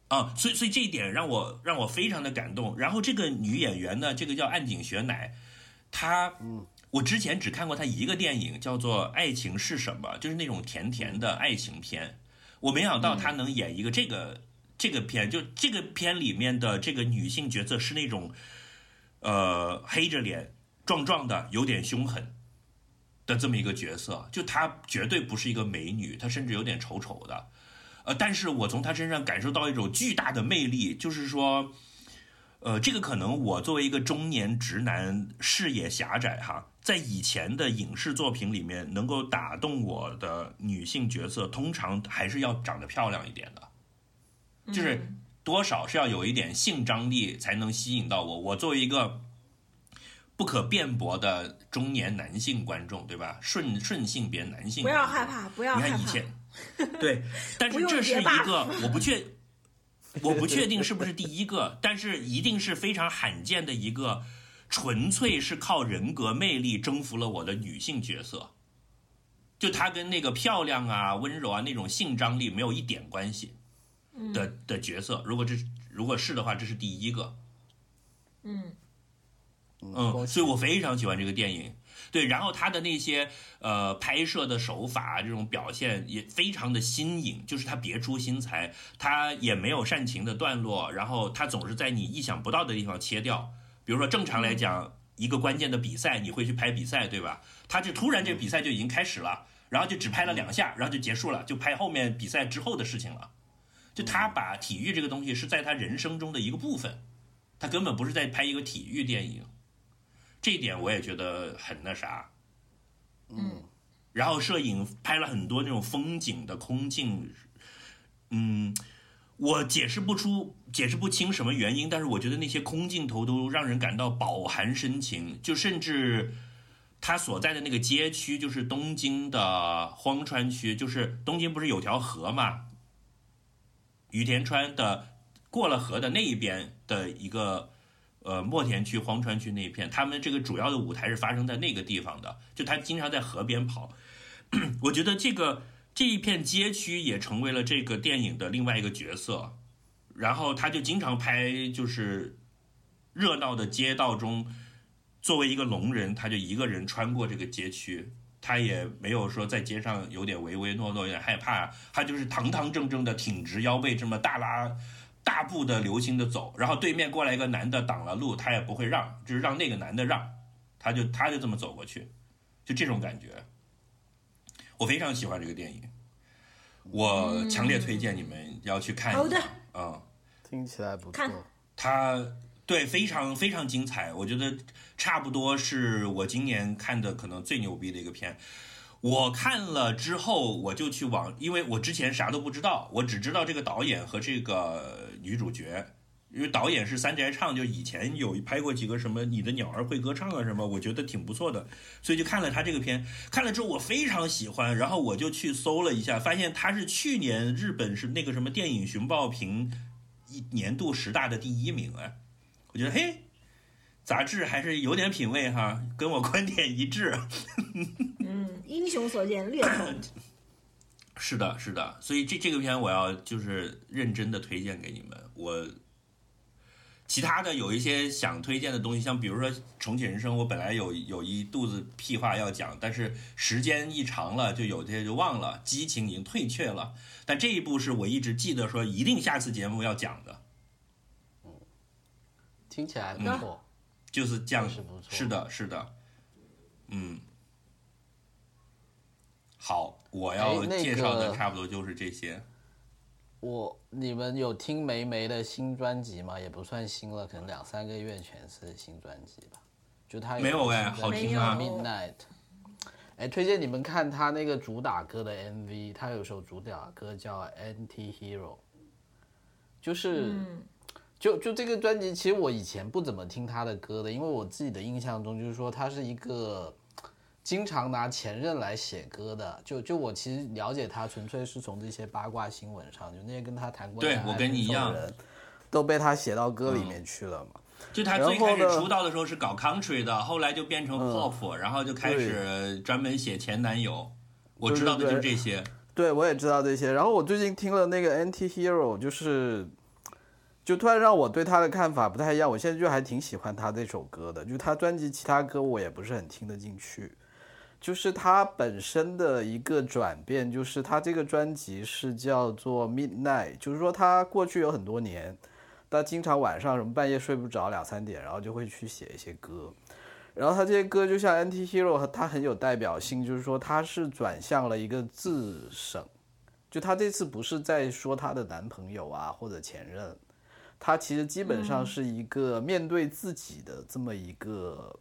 啊，所以所以这一点让我让我非常的感动。然后这个女演员呢，这个叫岸井雪乃，她我之前只看过他一个电影，叫做《爱情是什么》，就是那种甜甜的爱情片。我没想到他能演一个这个、这个片，就这个片里面的这个女性角色是那种，呃，黑着脸、壮壮的、有点凶狠的这么一个角色。就她绝对不是一个美女，她甚至有点丑丑的。呃，但是我从她身上感受到一种巨大的魅力，就是说。呃，这个可能我作为一个中年直男，视野狭窄哈，在以前的影视作品里面，能够打动我的女性角色，通常还是要长得漂亮一点的，就是多少是要有一点性张力才能吸引到我。我作为一个不可辩驳的中年男性观众，对吧？顺顺性别男性，不要害。怕，不要害怕你看以前，[laughs] 对，但是这是一个我不确，我不确定是不是第一个，但是一定是非常罕见的一个，纯粹是靠人格魅力征服了我的女性角色。就她跟那个漂亮啊、温柔啊那种性张力没有一点关系的的角色。如果这如果是的话，这是第一个。嗯嗯，所以我非常喜欢这个电影。对，然后他的那些呃拍摄的手法，这种表现也非常的新颖，就是他别出心裁，他也没有煽情的段落，然后他总是在你意想不到的地方切掉。比如说正常来讲，一个关键的比赛，你会去拍比赛，对吧？他就突然这个比赛就已经开始了，然后就只拍了两下，然后就结束了，就拍后面比赛之后的事情了。就他把体育这个东西是在他人生中的一个部分，他根本不是在拍一个体育电影。这一点我也觉得很那啥。嗯，然后摄影拍了很多那种风景的空镜，嗯，我解释不出、解释不清什么原因，但是我觉得那些空镜头都让人感到饱含深情，就甚至他所在的那个街区，就是东京的荒川区，就是东京不是有条河嘛，羽田川的过了河的那一边的一个。呃，墨田区、荒川区那一片，他们这个主要的舞台是发生在那个地方的，就他经常在河边跑。[clears throat] 我觉得这个这一片街区也成为了这个电影的另外一个角色，然后他就经常拍就是热闹的街道中，作为一个聋人，他就一个人穿过这个街区，他也没有说在街上有点唯唯诺诺，有点害怕，他就是堂堂正正的挺直腰背，这么大拉。大步的流星的走，然后对面过来一个男的挡了路，他也不会让，就是让那个男的让，他就他就这么走过去，就这种感觉，我非常喜欢这个电影，我强烈推荐你们要去看一下。好的嗯，听起来不错看。他对非常非常精彩，我觉得差不多是我今年看的可能最牛逼的一个片。我看了之后，我就去网，因为我之前啥都不知道，我只知道这个导演和这个女主角，因为导演是三宅唱，就以前有拍过几个什么《你的鸟儿会歌唱》啊什么，我觉得挺不错的，所以就看了他这个片，看了之后我非常喜欢，然后我就去搜了一下，发现他是去年日本是那个什么电影寻报评一年度十大的第一名哎，我觉得嘿。杂志还是有点品位哈，跟我观点一致。[laughs] 嗯，英雄所见略同。[coughs] 是的，是的，所以这这个片我要就是认真的推荐给你们。我其他的有一些想推荐的东西，像比如说《重启人生》，我本来有有一肚子屁话要讲，但是时间一长了，就有些就忘了，激情已经退却了。但这一部是我一直记得说一定下次节目要讲的，听起来不错。就是这样是不错是的，是的，嗯。好，我要介绍的差不多就是这些。我你们有听梅梅的新专辑吗？也不算新了，可能两三个月前是新专辑吧。就他没有哎哎，好听啊《Midnight》。哎，推荐你们看他那个主打歌的 MV，他有首主打歌叫《Anti Hero》，就是。嗯就就这个专辑，其实我以前不怎么听他的歌的，因为我自己的印象中就是说他是一个经常拿前任来写歌的。就就我其实了解他，纯粹是从这些八卦新闻上，就那些跟他谈过恋爱对我跟你一样的人，都被他写到歌里面去了嘛。就他最开始出道的时候是搞 country 的，后来就变成嗯 pop，、然后就开始专门写前男友。我知道的就是对这些。对，我也知道这些。然后我最近听了那个 Anti Hero，就是就突然让我对他的看法不太一样。我现在就还挺喜欢他这首歌的，就他专辑其他歌我也不是很听得进去。就是他本身的一个转变，就是他这个专辑是叫做 Midnight，就是说他过去有很多年，他经常晚上什么半夜睡不着两三点，然后就会去写一些歌。然后他这些歌就像 Anti Hero，他很有代表性，就是说他是转向了一个自省，就他这次不是在说她的男朋友啊或者前任，他其实基本上是一个面对自己的这么一个、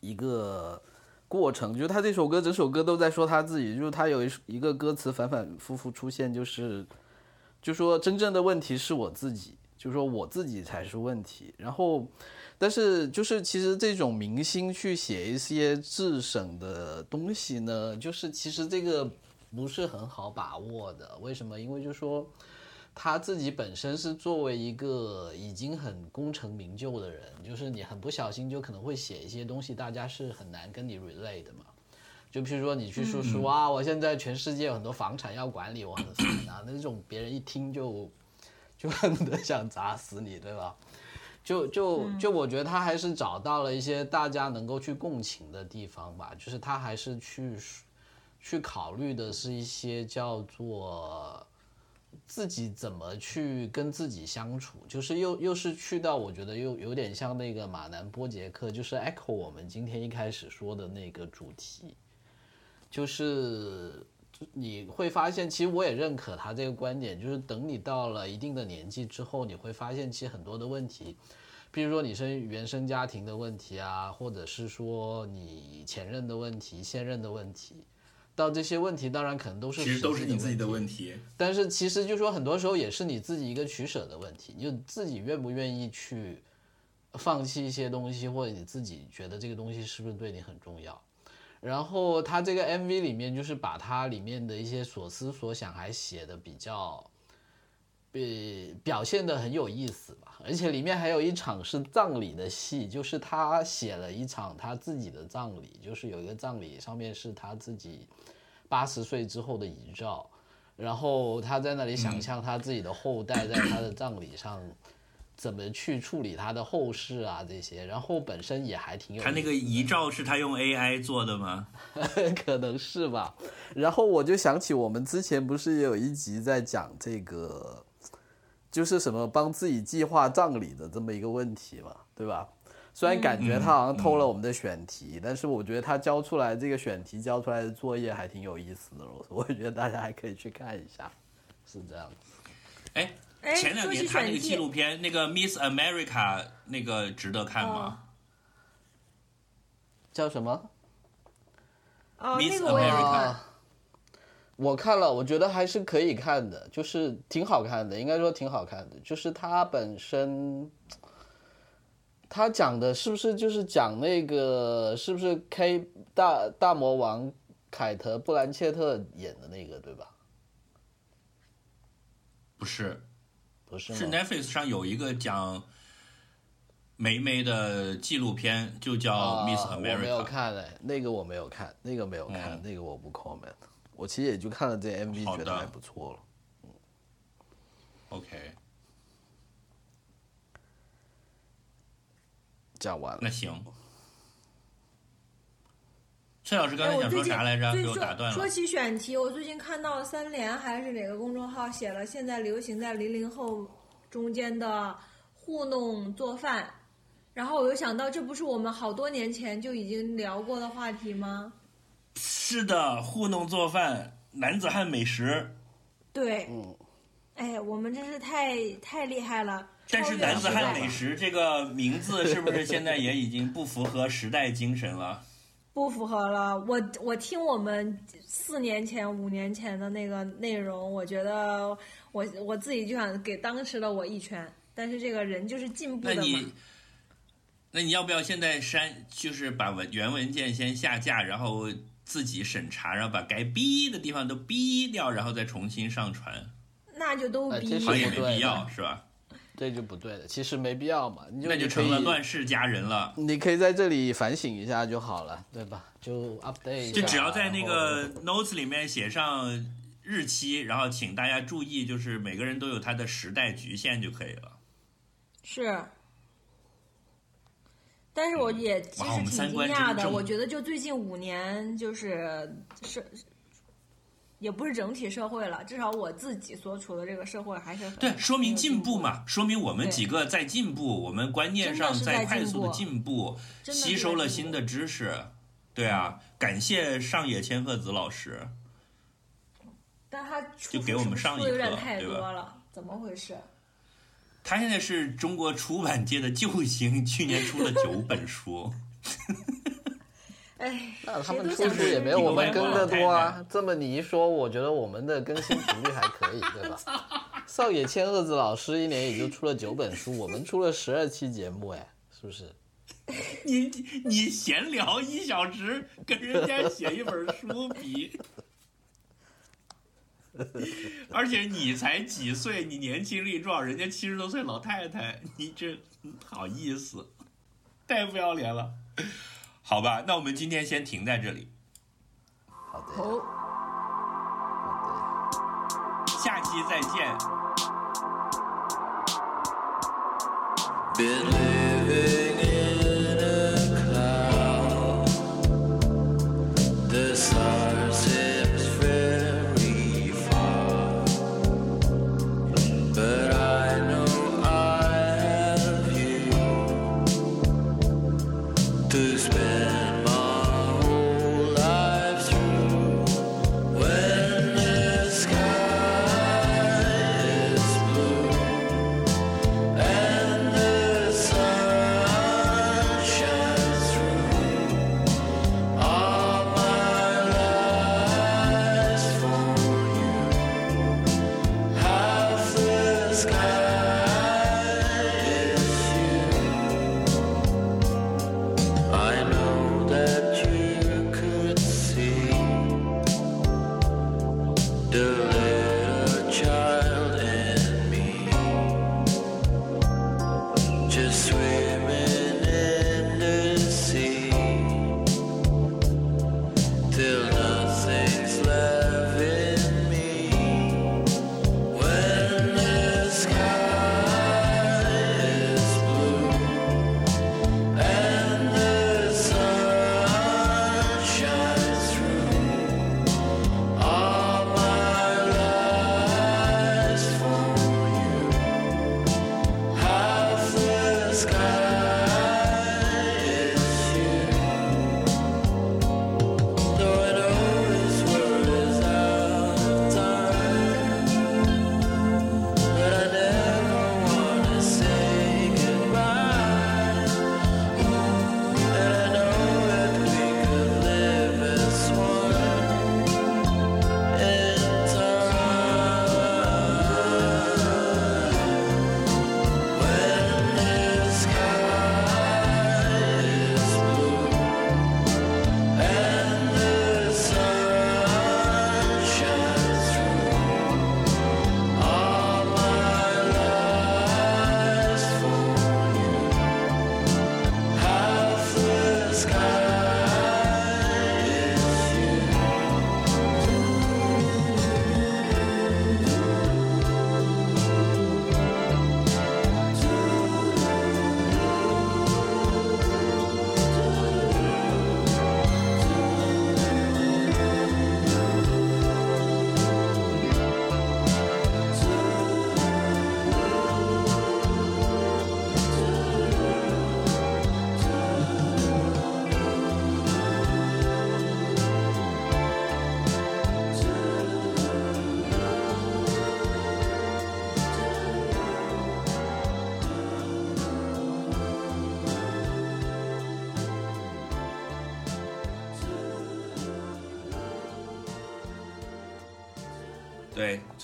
一个过程。就是他这首歌整首歌都在说他自己，就是他有一一个歌词反反复复出现，就是就说真正的问题是我自己，就说我自己才是问题。然后，但是就是其实这种明星去写一些自省的东西呢，就是其实这个不是很好把握的。为什么？因为就说他自己本身是作为一个已经很功成名就的人，就是你很不小心就可能会写一些东西，大家是很难跟你 relate 的嘛。就譬如说你去说说啊，我现在全世界有很多房产要管理，我很烦啊，那种别人一听就就恨不得想砸死你，对吧？就就就我觉得他还是找到了一些大家能够去共情的地方吧，就是他还是去去考虑的是一些叫做自己怎么去跟自己相处，就是又又是去到我觉得又有点像那个马南波杰克，就是 echo 我们今天一开始说的那个主题，就是你会发现，其实我也认可他这个观点，就是等你到了一定的年纪之后，你会发现其实很多的问题。比如说你是原生家庭的问题啊，或者是说你前任的问题、现任的问题，到这些问题当然可能都是其实都是你自己的问问题。但是其实就说很多时候也是你自己一个取舍的问题，你就自己愿不愿意去放弃一些东西，或者你自己觉得这个东西是不是对你很重要。然后他这个 MV 里面就是把它里面的一些所思所想还写的比较，呃，表现的很有意思吧。而且里面还有一场是葬礼的戏，就是他写了一场他自己的葬礼，就是有一个葬礼上面是他自己八十岁之后的遗照，然后他在那里想象他自己的后代在他的葬礼上怎么去处理他的后事啊这些，然后本身也还挺有。他那个遗照是他用 AI 做的吗？[laughs] 可能是吧。然后我就想起我们之前不是也有一集在讲这个，就是什么帮自己计划葬礼的这么一个问题嘛，对吧？虽然感觉他好像偷了我们的选题，但是我觉得他交出来这个选题交出来的作业还挺有意思的，我我觉得大家还可以去看一下，是这样子。哎，哎前两说起选题年他那个纪录片，那个 Miss America 那个值得看吗？叫什么？哦，Miss 那个我也没 America 看。啊，我看了，我觉得还是可以看的，就是挺好看的，应该说挺好看的。就是它本身，它讲的是不是就是讲那个是不是 K 大大魔王凯特布兰切特演的那个对吧？不是，不是？是 Netflix 上有一个讲梅梅的纪录片，就叫啊 Miss 我没有 America。看哎，那个我没有看，那个没有看，嗯那个我不 comment。我其实也就看了这 MV，觉得还不错了。OK，讲完了那，行。崔老师刚哎，才想我最近说啥来着？给我打断了。说起选题，我最近看到三联还是哪个公众号写了现在流行在零零后中间的糊弄做饭，然后我又想到，这不是我们好多年前就已经聊过的话题吗？是的，糊弄做饭，男子汉美食。对，嗯，哎，我们真是太太厉害了。但是男子汉美食这个名字是不是现在也已经不符合时代精神了？[laughs] 不符合了。我我听我们四年前、五年前的那个内容，我觉得我我自己就想给当时的我一拳。但是这个人就是进步的嘛那你，那你要不要现在删，就是把文原文件先下架，然后自己审查，然后把该逼的地方都逼掉，然后再重新上传？那就都逼好像也没必要，是吧？这就不对了。其实没必要嘛，你就那就成了乱世佳人了。你可以在这里反省一下就好了，对吧？就 update。就只要在那个 notes 里面写上日期，然后请大家注意，就是每个人都有他的时代局限就可以了。是。但是我也其实挺惊们三观讶的，我觉得就最近五年，就是是，也不是整体社会了，至少我自己所处的这个社会还是很对，说明进步嘛，说明我们几个在进步，我们观念上在快速的进进步，吸收了新的知识。对啊，感谢上野千鹤子老师。但他就给我们上一课太对吧多了，怎么回事？他现在是中国出版界的救星，去年出了九本书。[laughs] 哎，那他们出书也没有我们更的多啊。这么你一说，我觉得我们的更新频率还可以，对吧？[laughs] 少爷千鹤子老师一年也就出了九本书，我们出了十二期节目，哎，是不是？你你闲聊一小时，跟人家写一本书比，[laughs] 而且你才几岁，你年轻力壮，人家七十多岁老太太，你这好意思，太不要脸了。好吧，那我们今天先停在这里，好的，哦，好的。下期再见。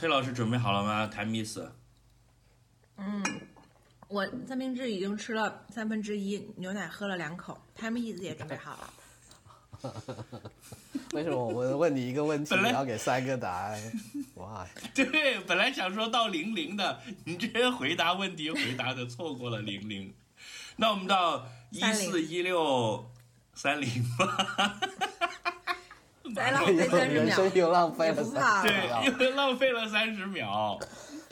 崔老师准备好了吗？Time Miss，我三明治已经吃了三分之一，牛奶喝了两口，time is 也准备好了。[laughs] 为什么我问你一个问题，本来你要给三个答案？Why？[laughs] 对，本来想说到零零的，你这回答问题回答的错过了零零。那我们到一四一六三零吧。再浪费三十秒，[laughs] 人生又浪费也了不怕三了。对，又浪费了三十秒。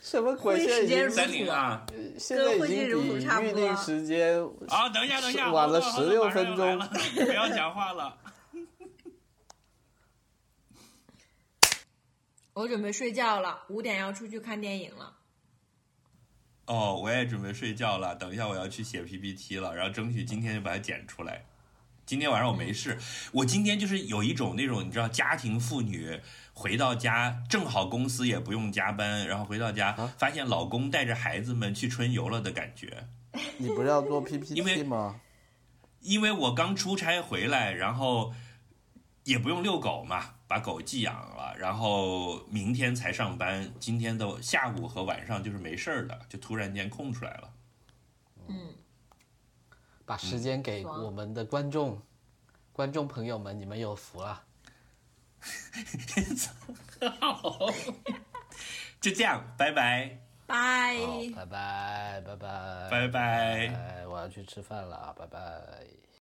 什么鬼？现在已经时间如三零啊！现在已经如比预定时间啊，等一下，等一下，晚了好的16分钟了不要讲话了。我准备睡觉了，五点要出去看电影了。哦，我也准备睡觉了，等一下我要去写 PPT 了，然后争取今天就把它剪出来。今天晚上我没事，我今天就是有一种那种你知道，家庭妇女回到家正好公司也不用加班，然后回到家发现老公带着孩子们去春游了的感觉。你不是要做 PPT 吗？因为我刚出差回来，然后也不用遛狗嘛，把狗寄养了，然后明天才上班，今天的下午和晚上就是没事儿的，就突然间空出来了。嗯，把时间给我们的观众、观众朋友们，你们有福了。好，[laughs] 就这样，拜拜，拜。拜拜，拜拜，拜拜。拜，我要去吃饭了啊，拜拜。